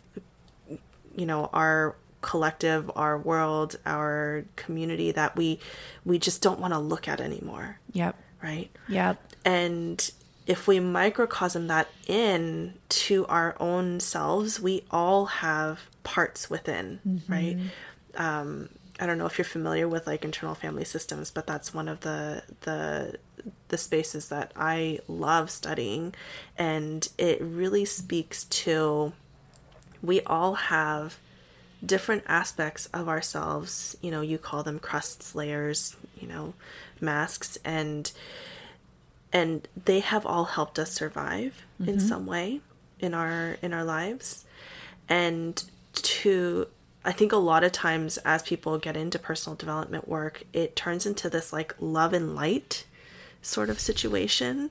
S1: you know our collective, our world, our community that we we just don't want to look at anymore.
S2: Yep.
S1: Right?
S2: Yep.
S1: And if we microcosm that in to our own selves, we all have parts within, mm-hmm. right? Um, I don't know if you're familiar with like internal family systems, but that's one of the the the spaces that I love studying, and it really speaks to we all have different aspects of ourselves. You know, you call them crusts, layers, you know, masks, and and they have all helped us survive mm-hmm. in some way in our in our lives. And to I think a lot of times as people get into personal development work, it turns into this like love and light sort of situation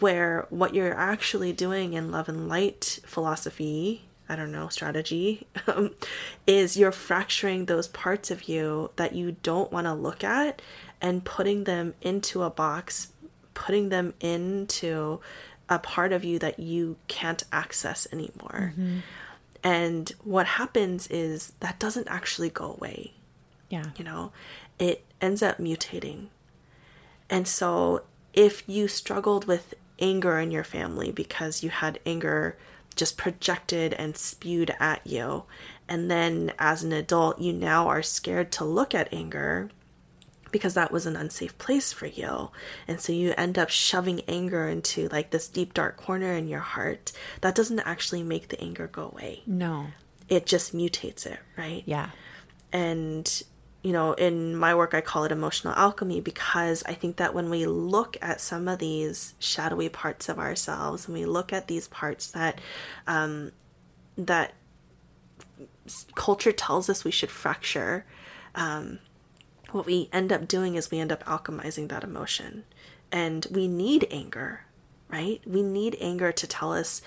S1: where what you're actually doing in love and light philosophy I don't know, strategy *laughs* um, is you're fracturing those parts of you that you don't want to look at and putting them into a box, putting them into a part of you that you can't access anymore. Mm-hmm. And what happens is that doesn't actually go away.
S2: Yeah.
S1: You know, it ends up mutating. And so if you struggled with anger in your family because you had anger just projected and spewed at you. And then as an adult, you now are scared to look at anger because that was an unsafe place for you. And so you end up shoving anger into like this deep dark corner in your heart. That doesn't actually make the anger go away.
S2: No.
S1: It just mutates it, right?
S2: Yeah.
S1: And you know, in my work, I call it emotional alchemy because I think that when we look at some of these shadowy parts of ourselves, and we look at these parts that, um, that culture tells us we should fracture, um, what we end up doing is we end up alchemizing that emotion. And we need anger, right? We need anger to tell us,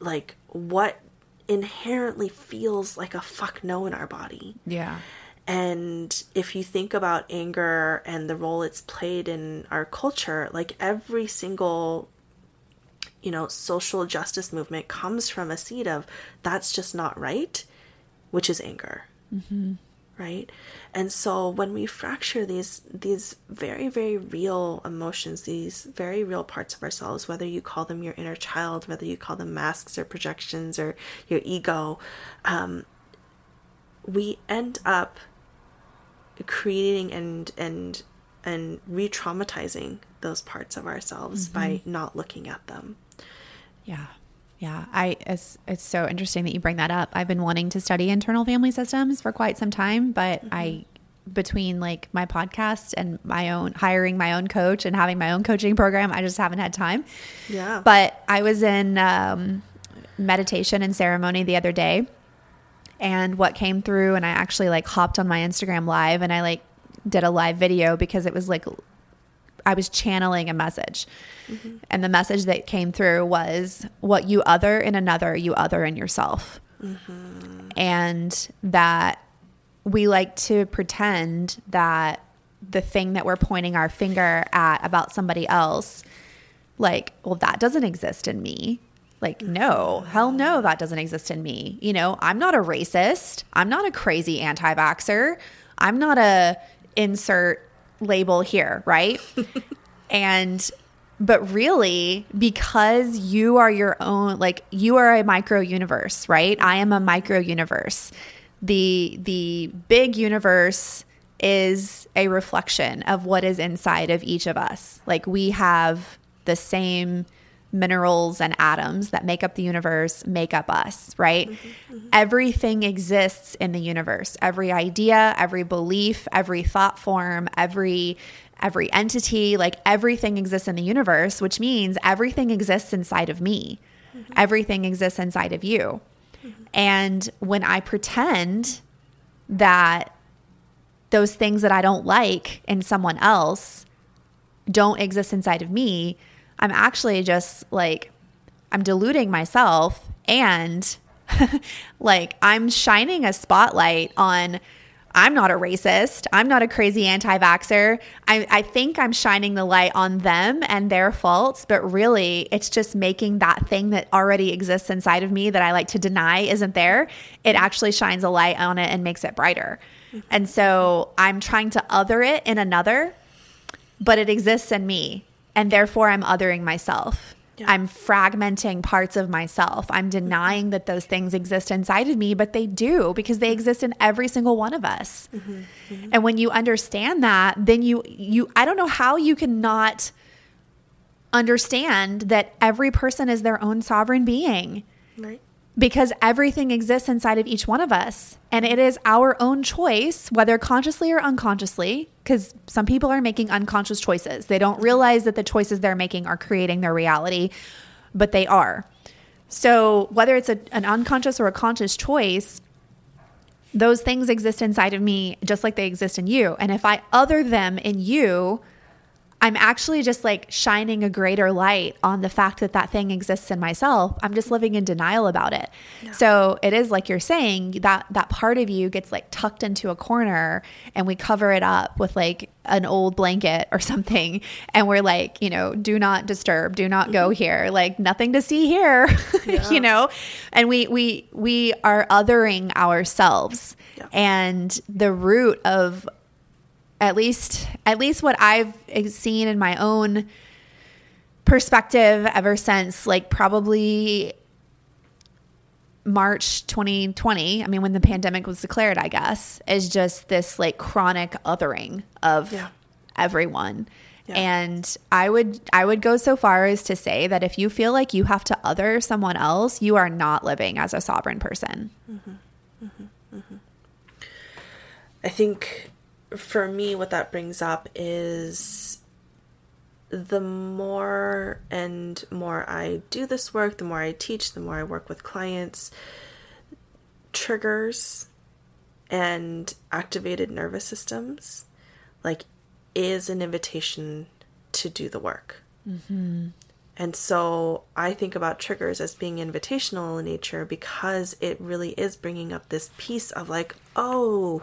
S1: like, what inherently feels like a fuck no in our body.
S2: Yeah.
S1: And if you think about anger and the role it's played in our culture, like every single, you know, social justice movement comes from a seed of that's just not right, which is anger. Mm-hmm. right? And so when we fracture these these very very real emotions, these very real parts of ourselves, whether you call them your inner child, whether you call them masks or projections or your ego, um, we end up creating and and and re-traumatizing those parts of ourselves mm-hmm. by not looking at them.
S2: Yeah. Yeah, I it's it's so interesting that you bring that up. I've been wanting to study internal family systems for quite some time, but mm-hmm. I between like my podcast and my own hiring my own coach and having my own coaching program, I just haven't had time.
S1: Yeah.
S2: But I was in um, meditation and ceremony the other day, and what came through, and I actually like hopped on my Instagram live and I like did a live video because it was like I was channeling a message. Mm-hmm. And the message that came through was what you other in another, you other in yourself. Mm-hmm. And that we like to pretend that the thing that we're pointing our finger at about somebody else, like, well, that doesn't exist in me. Like, no, hell no, that doesn't exist in me. You know, I'm not a racist. I'm not a crazy anti vaxxer. I'm not a insert label here, right? *laughs* and but really because you are your own like you are a micro universe, right? I am a micro universe. The the big universe is a reflection of what is inside of each of us. Like we have the same minerals and atoms that make up the universe make up us, right? Mm-hmm, mm-hmm. Everything exists in the universe. Every idea, every belief, every thought form, every every entity, like everything exists in the universe, which means everything exists inside of me. Mm-hmm. Everything exists inside of you. Mm-hmm. And when I pretend that those things that I don't like in someone else don't exist inside of me, I'm actually just like, I'm deluding myself and *laughs* like I'm shining a spotlight on. I'm not a racist. I'm not a crazy anti vaxxer. I, I think I'm shining the light on them and their faults, but really it's just making that thing that already exists inside of me that I like to deny isn't there. It actually shines a light on it and makes it brighter. And so I'm trying to other it in another, but it exists in me and therefore I'm othering myself. Yeah. I'm fragmenting parts of myself. I'm denying that those things exist inside of me, but they do because they exist in every single one of us. Mm-hmm. Mm-hmm. And when you understand that, then you you I don't know how you can not understand that every person is their own sovereign being. Right because everything exists inside of each one of us. And it is our own choice, whether consciously or unconsciously, because some people are making unconscious choices. They don't realize that the choices they're making are creating their reality, but they are. So, whether it's a, an unconscious or a conscious choice, those things exist inside of me just like they exist in you. And if I other them in you, I'm actually just like shining a greater light on the fact that that thing exists in myself. I'm just living in denial about it. No. So it is like you're saying that that part of you gets like tucked into a corner and we cover it up with like an old blanket or *laughs* something and we're like, you know, do not disturb, do not go mm-hmm. here. Like nothing to see here. *laughs* Yeah. you know? And we we we are othering ourselves. Yeah. And the root of at least at least what I've seen in my own perspective ever since like probably March 2020, I mean when the pandemic was declared, I guess, is just this like chronic othering of yeah. everyone. Yeah. And I would I would go so far as to say that if you feel like you have to other someone else, you are not living as a sovereign person. Mm-hmm. Mm-hmm.
S1: Mm-hmm. I think for me, what that brings up is the more and more I do this work, the more I teach, the more I work with clients, triggers and activated nervous systems like is an invitation to do the work. Mm-hmm. And so I think about triggers as being invitational in nature because it really is bringing up this piece of like, oh,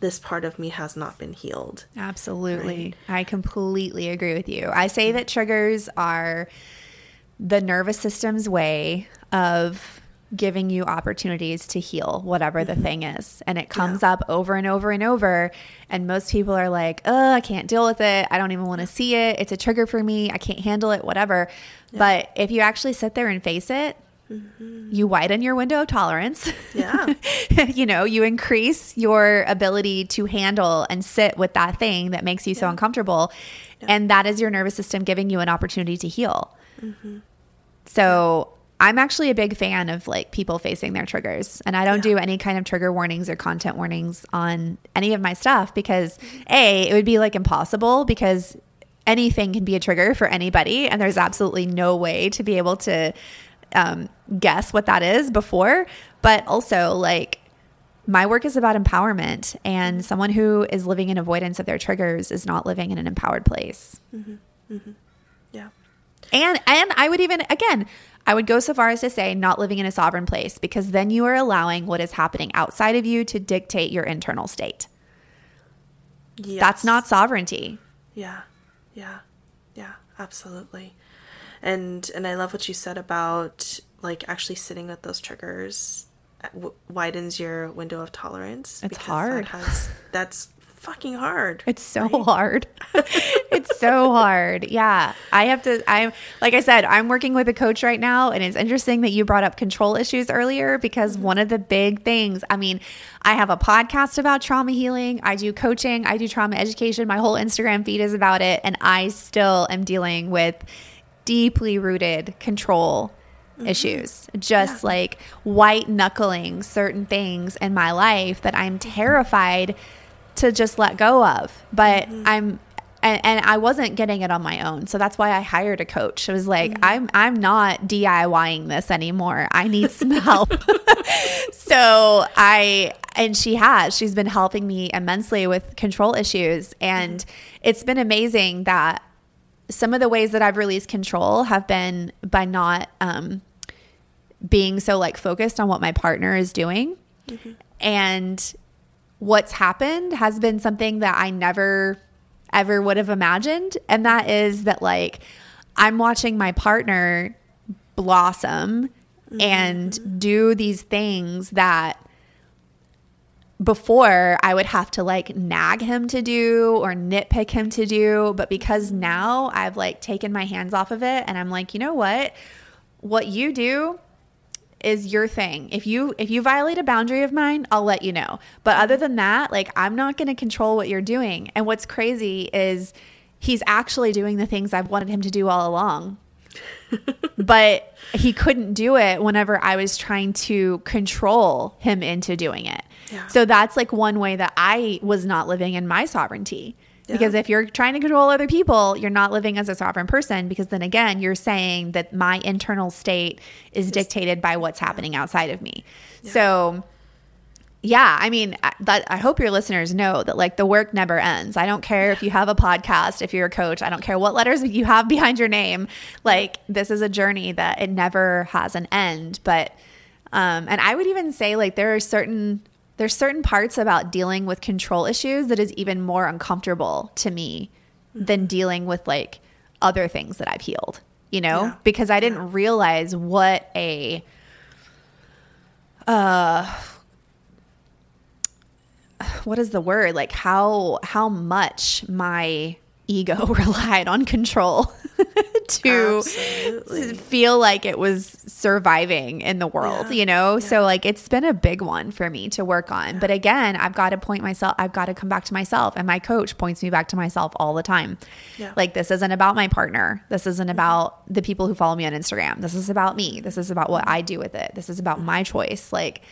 S1: this part of me has not been healed.
S2: Absolutely. Right? I completely agree with you. I say that triggers are the nervous system's way of giving you opportunities to heal whatever the mm-hmm. thing is. And it comes yeah. up over and over and over. And most people are like, oh, I can't deal with it. I don't even want to see it. It's a trigger for me. I can't handle it, whatever. Yeah. But if you actually sit there and face it, mm-hmm. you widen your window of tolerance.
S1: Yeah. *laughs*
S2: you know, you increase your ability to handle and sit with that thing that makes you yeah. so uncomfortable. And that is your nervous system giving you an opportunity to heal. Mm-hmm. So, I'm actually a big fan of like people facing their triggers and I don't yeah. do any kind of trigger warnings or content warnings on any of my stuff because A, it would be like impossible because anything can be a trigger for anybody and there's absolutely no way to be able to um, guess what that is before. But also like my work is about empowerment and someone who is living in avoidance of their triggers is not living in an empowered place. Mm-hmm. Mm-hmm.
S1: Yeah.
S2: And and I would even again I would go so far as to say not living in a sovereign place because then you are allowing what is happening outside of you to dictate your internal state. Yes. That's not sovereignty.
S1: Yeah. Yeah. Yeah, absolutely. And and I love what you said about like actually sitting with those triggers w- widens your window of tolerance.
S2: It's hard.
S1: That has, that's fucking hard.
S2: It's so right? hard. *laughs* it's so hard. Yeah. I have to I'm like I said, I'm working with a coach right now and it's interesting that you brought up control issues earlier because mm-hmm. one of the big things, I mean, I have a podcast about trauma healing, I do coaching, I do trauma education, my whole Instagram feed is about it and I still am dealing with deeply rooted control Mm-hmm. issues, just yeah. like white knuckling certain things in my life that I'm terrified to just let go of. But mm-hmm. I'm and, and, I wasn't getting it on my own. So that's why I hired a coach. It was like, mm-hmm. I'm I'm not DIYing this anymore. I need some *laughs* help. *laughs* so I and she has. She's been helping me immensely with control issues. And mm-hmm. it's been amazing that some of the ways that I've released control have been by not um, being so like focused on what my partner is doing. Mm-hmm. And what's happened has been something that I never ever would have imagined. And that is that, like, I'm watching my partner blossom mm-hmm. and do these things that before I would have to like nag him to do or nitpick him to do. But because now I've like taken my hands off of it and I'm like, you know what? What you do is your thing. If you if you violate a boundary of mine, I'll let you know. But other than that, like I'm not going to control what you're doing. And what's crazy is he's actually doing the things I've wanted him to do all along. But he couldn't do it whenever I was trying to control him into doing it. Yeah. So that's like one way that I was not living in my sovereignty. Because if you're trying to control other people, you're not living as a sovereign person because then again, you're saying that my internal state is dictated by what's happening outside of me. Yeah. So yeah, I mean, that I hope your listeners know that like the work never ends. I don't care if you have a podcast, if you're a coach, I don't care what letters you have *laughs* behind your name. Like this is a journey that it never has an end, but um and I would even say like there are certain there's certain parts about dealing with control issues that is even more uncomfortable to me than dealing with like other things that I've healed, you know, yeah. because I didn't realize what a uh *sighs* what is the word? Like how how much my ego *laughs* relied on control. *laughs* to Absolutely. feel like it was surviving in the world, yeah. you know? Yeah. So like it's been a big one for me to work on. Yeah. But again, I've got to point myself, I've got to come back to myself. And my coach points me back to myself all the time. Like this isn't about my partner. This isn't mm-hmm. about the people who follow me on Instagram. This is about me. This is about what I do with it. This is about my choice. Like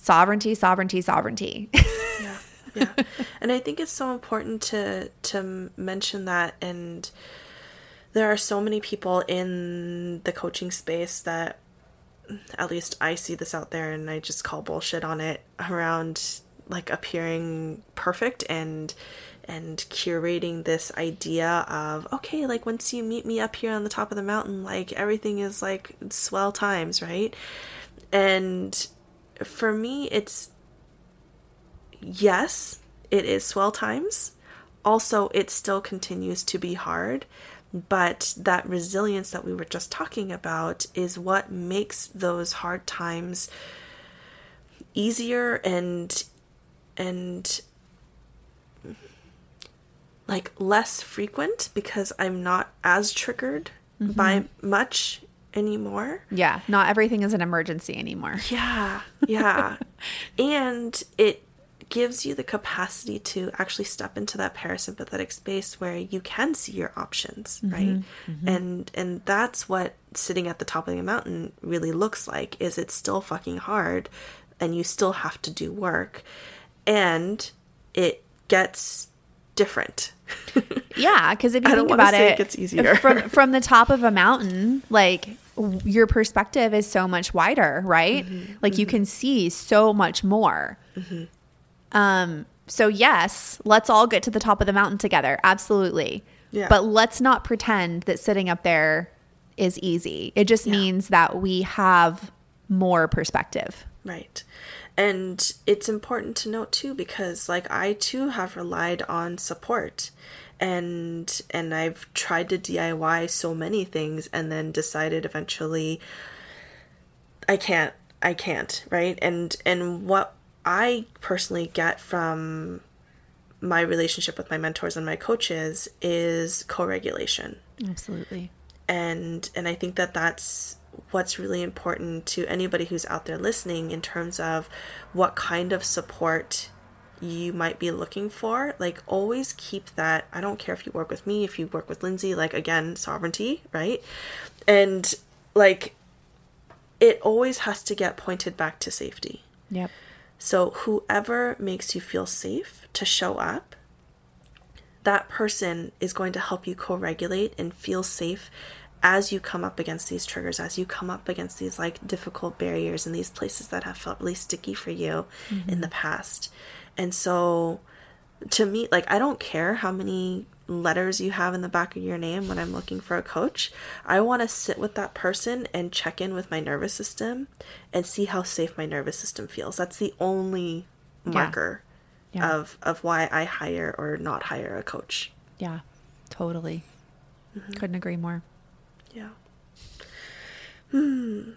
S2: sovereignty, sovereignty, sovereignty.
S1: yeah. Yeah. *laughs* And I think it's so important to to mention that and there are so many people in the coaching space that at least I see this out there and I just call bullshit on it around like appearing perfect and and curating this idea of okay like once you meet me up here on the top of the mountain like everything is like swell times right and for me it's yes it is swell times also it still continues to be hard But that resilience that we were just talking about is what makes those hard times easier and and like less frequent because I'm not as triggered mm-hmm. by much anymore.
S2: Yeah, not everything is an emergency anymore. *laughs*
S1: Yeah, yeah. and it gives you the capacity to actually step into that parasympathetic space where you can see your options, mm-hmm, right? Mm-hmm. And and that's what sitting at the top of the mountain really looks like is it's still fucking hard and you still have to do work and it gets different.
S2: yeah, because if *laughs* you think about it, it gets easier from *laughs* from the top of a mountain. Like your perspective is so much wider, right? Mm-hmm, like mm-hmm. you can see so much more. Mm-hmm. Um. So yes, let's all get to the top of the mountain together. Absolutely. Yeah. But let's not pretend that sitting up there is easy. It just yeah. means that we have more perspective.
S1: Right and it's important to note too because like i too have relied on support. And and i've tried to diy so many things and then decided eventually i can't i can't right? And and what i personally get from my relationship with my mentors and my coaches is co-regulation.
S2: Absolutely.
S1: And and i think that that's what's really important to anybody who's out there listening in terms of what kind of support you might be looking for. Like always keep that i don't care if you work with me if you work with lindsay like again sovereignty right? And like it always has to get pointed back to safety.
S2: Yep.
S1: So whoever makes you feel safe to show up that person is going to help you co-regulate and feel safe as you come up against these triggers, as you come up against these like difficult barriers and these places that have felt really sticky for you mm-hmm. in the past. And so to me, like, I don't care how many letters you have in the back of your name when I'm looking for a coach. I want to sit with that person and check in with my nervous system and see how safe my nervous system feels. That's the only marker yeah. Yeah. of of why I hire or not hire a coach.
S2: Yeah. Totally. Mm-hmm. Couldn't agree more.
S1: Yeah. Hmm.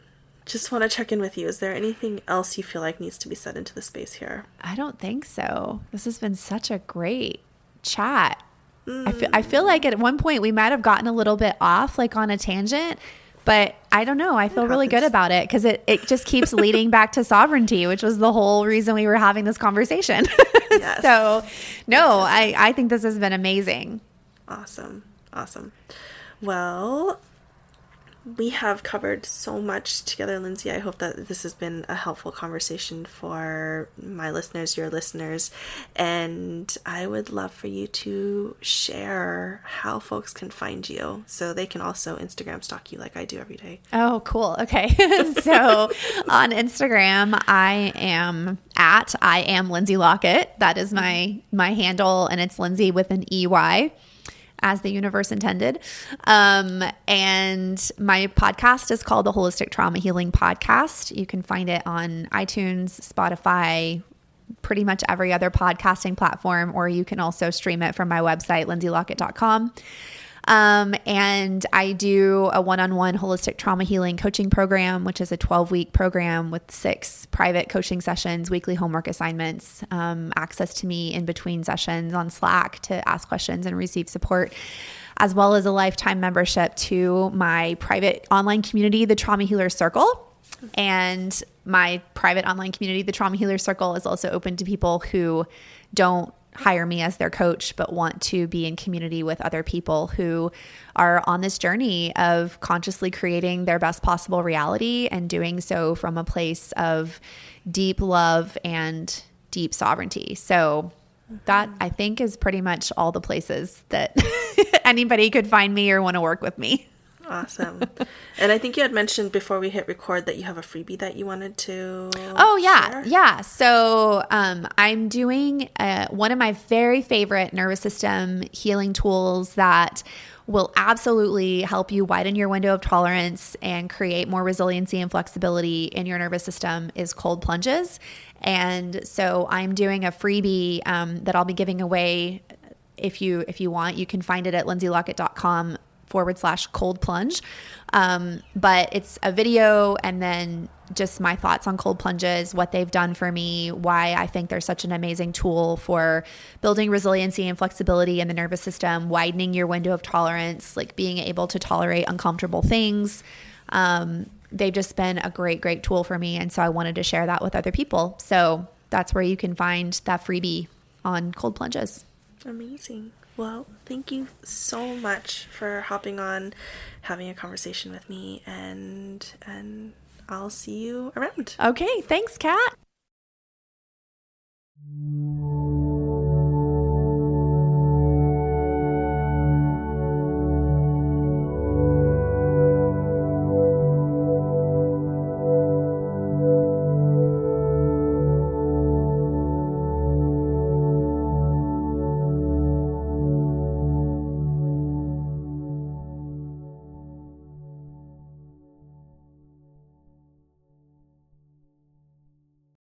S1: Just want to check in with you. Is there anything else you feel like needs to be said into the space here?
S2: I don't think so. This has been such a great chat. Mm. I feel I feel like at one point we might have gotten a little bit off, like on a tangent, but I don't know. I feel really good about it because it, it just keeps *laughs* leading back to sovereignty, which was the whole reason we were having this conversation. *laughs* Yes. so, no, I, I think this has been amazing.
S1: Awesome. Awesome. Well, we have covered so much together, Lindsay. I hope that this has been a helpful conversation for my listeners, your listeners. And I would love for you to share how folks can find you so they can also Instagram stalk you like I do every day.
S2: Oh, cool. Okay. *laughs* so on Instagram, I am at I am Lindsay Lockett. That is my my handle and it's Lindsay with an EY as the universe intended. Um, and my podcast is called the Holistic Trauma Healing Podcast. You can find it on iTunes, Spotify, pretty much every other podcasting platform, or you can also stream it from my website, lindsaylockett.com. Um, and I do a one on one holistic trauma healing coaching program, which is a 12 week program with six private coaching sessions, weekly homework assignments, um, access to me in between sessions on Slack to ask questions and receive support as well as a lifetime membership to my private online community, the Trauma Healer Circle. And my private online community, the Trauma Healer Circle, is also open to people who don't hire me as their coach, but want to be in community with other people who are on this journey of consciously creating their best possible reality and doing so from a place of deep love and deep sovereignty. So, that I think is pretty much all the places that *laughs* anybody could find me or want to work with me.
S1: Awesome. and I think you had mentioned before we hit record that you have a freebie that you wanted to.
S2: Oh, yeah. Share. Yeah. So um, I'm doing uh, one of my very favorite nervous system healing tools that will absolutely help you widen your window of tolerance and create more resiliency and flexibility in your nervous system is cold plunges. And so I'm doing a freebie um, that I'll be giving away if you if you want. You can find it at lindsaylockett.com forward slash cold plunge. Um, but it's a video and then just my thoughts on cold plunges, what they've done for me, why I think they're such an amazing tool for building resiliency and flexibility in the nervous system, widening your window of tolerance, like being able to tolerate uncomfortable things. Um, they've just been a great, great tool for me. And so I wanted to share that with other people. So that's where you can find that freebie on cold plunges.
S1: Amazing. Well, thank you so much for hopping on, having a conversation with me, and and I'll see you around.
S2: Okay, thanks, Kat.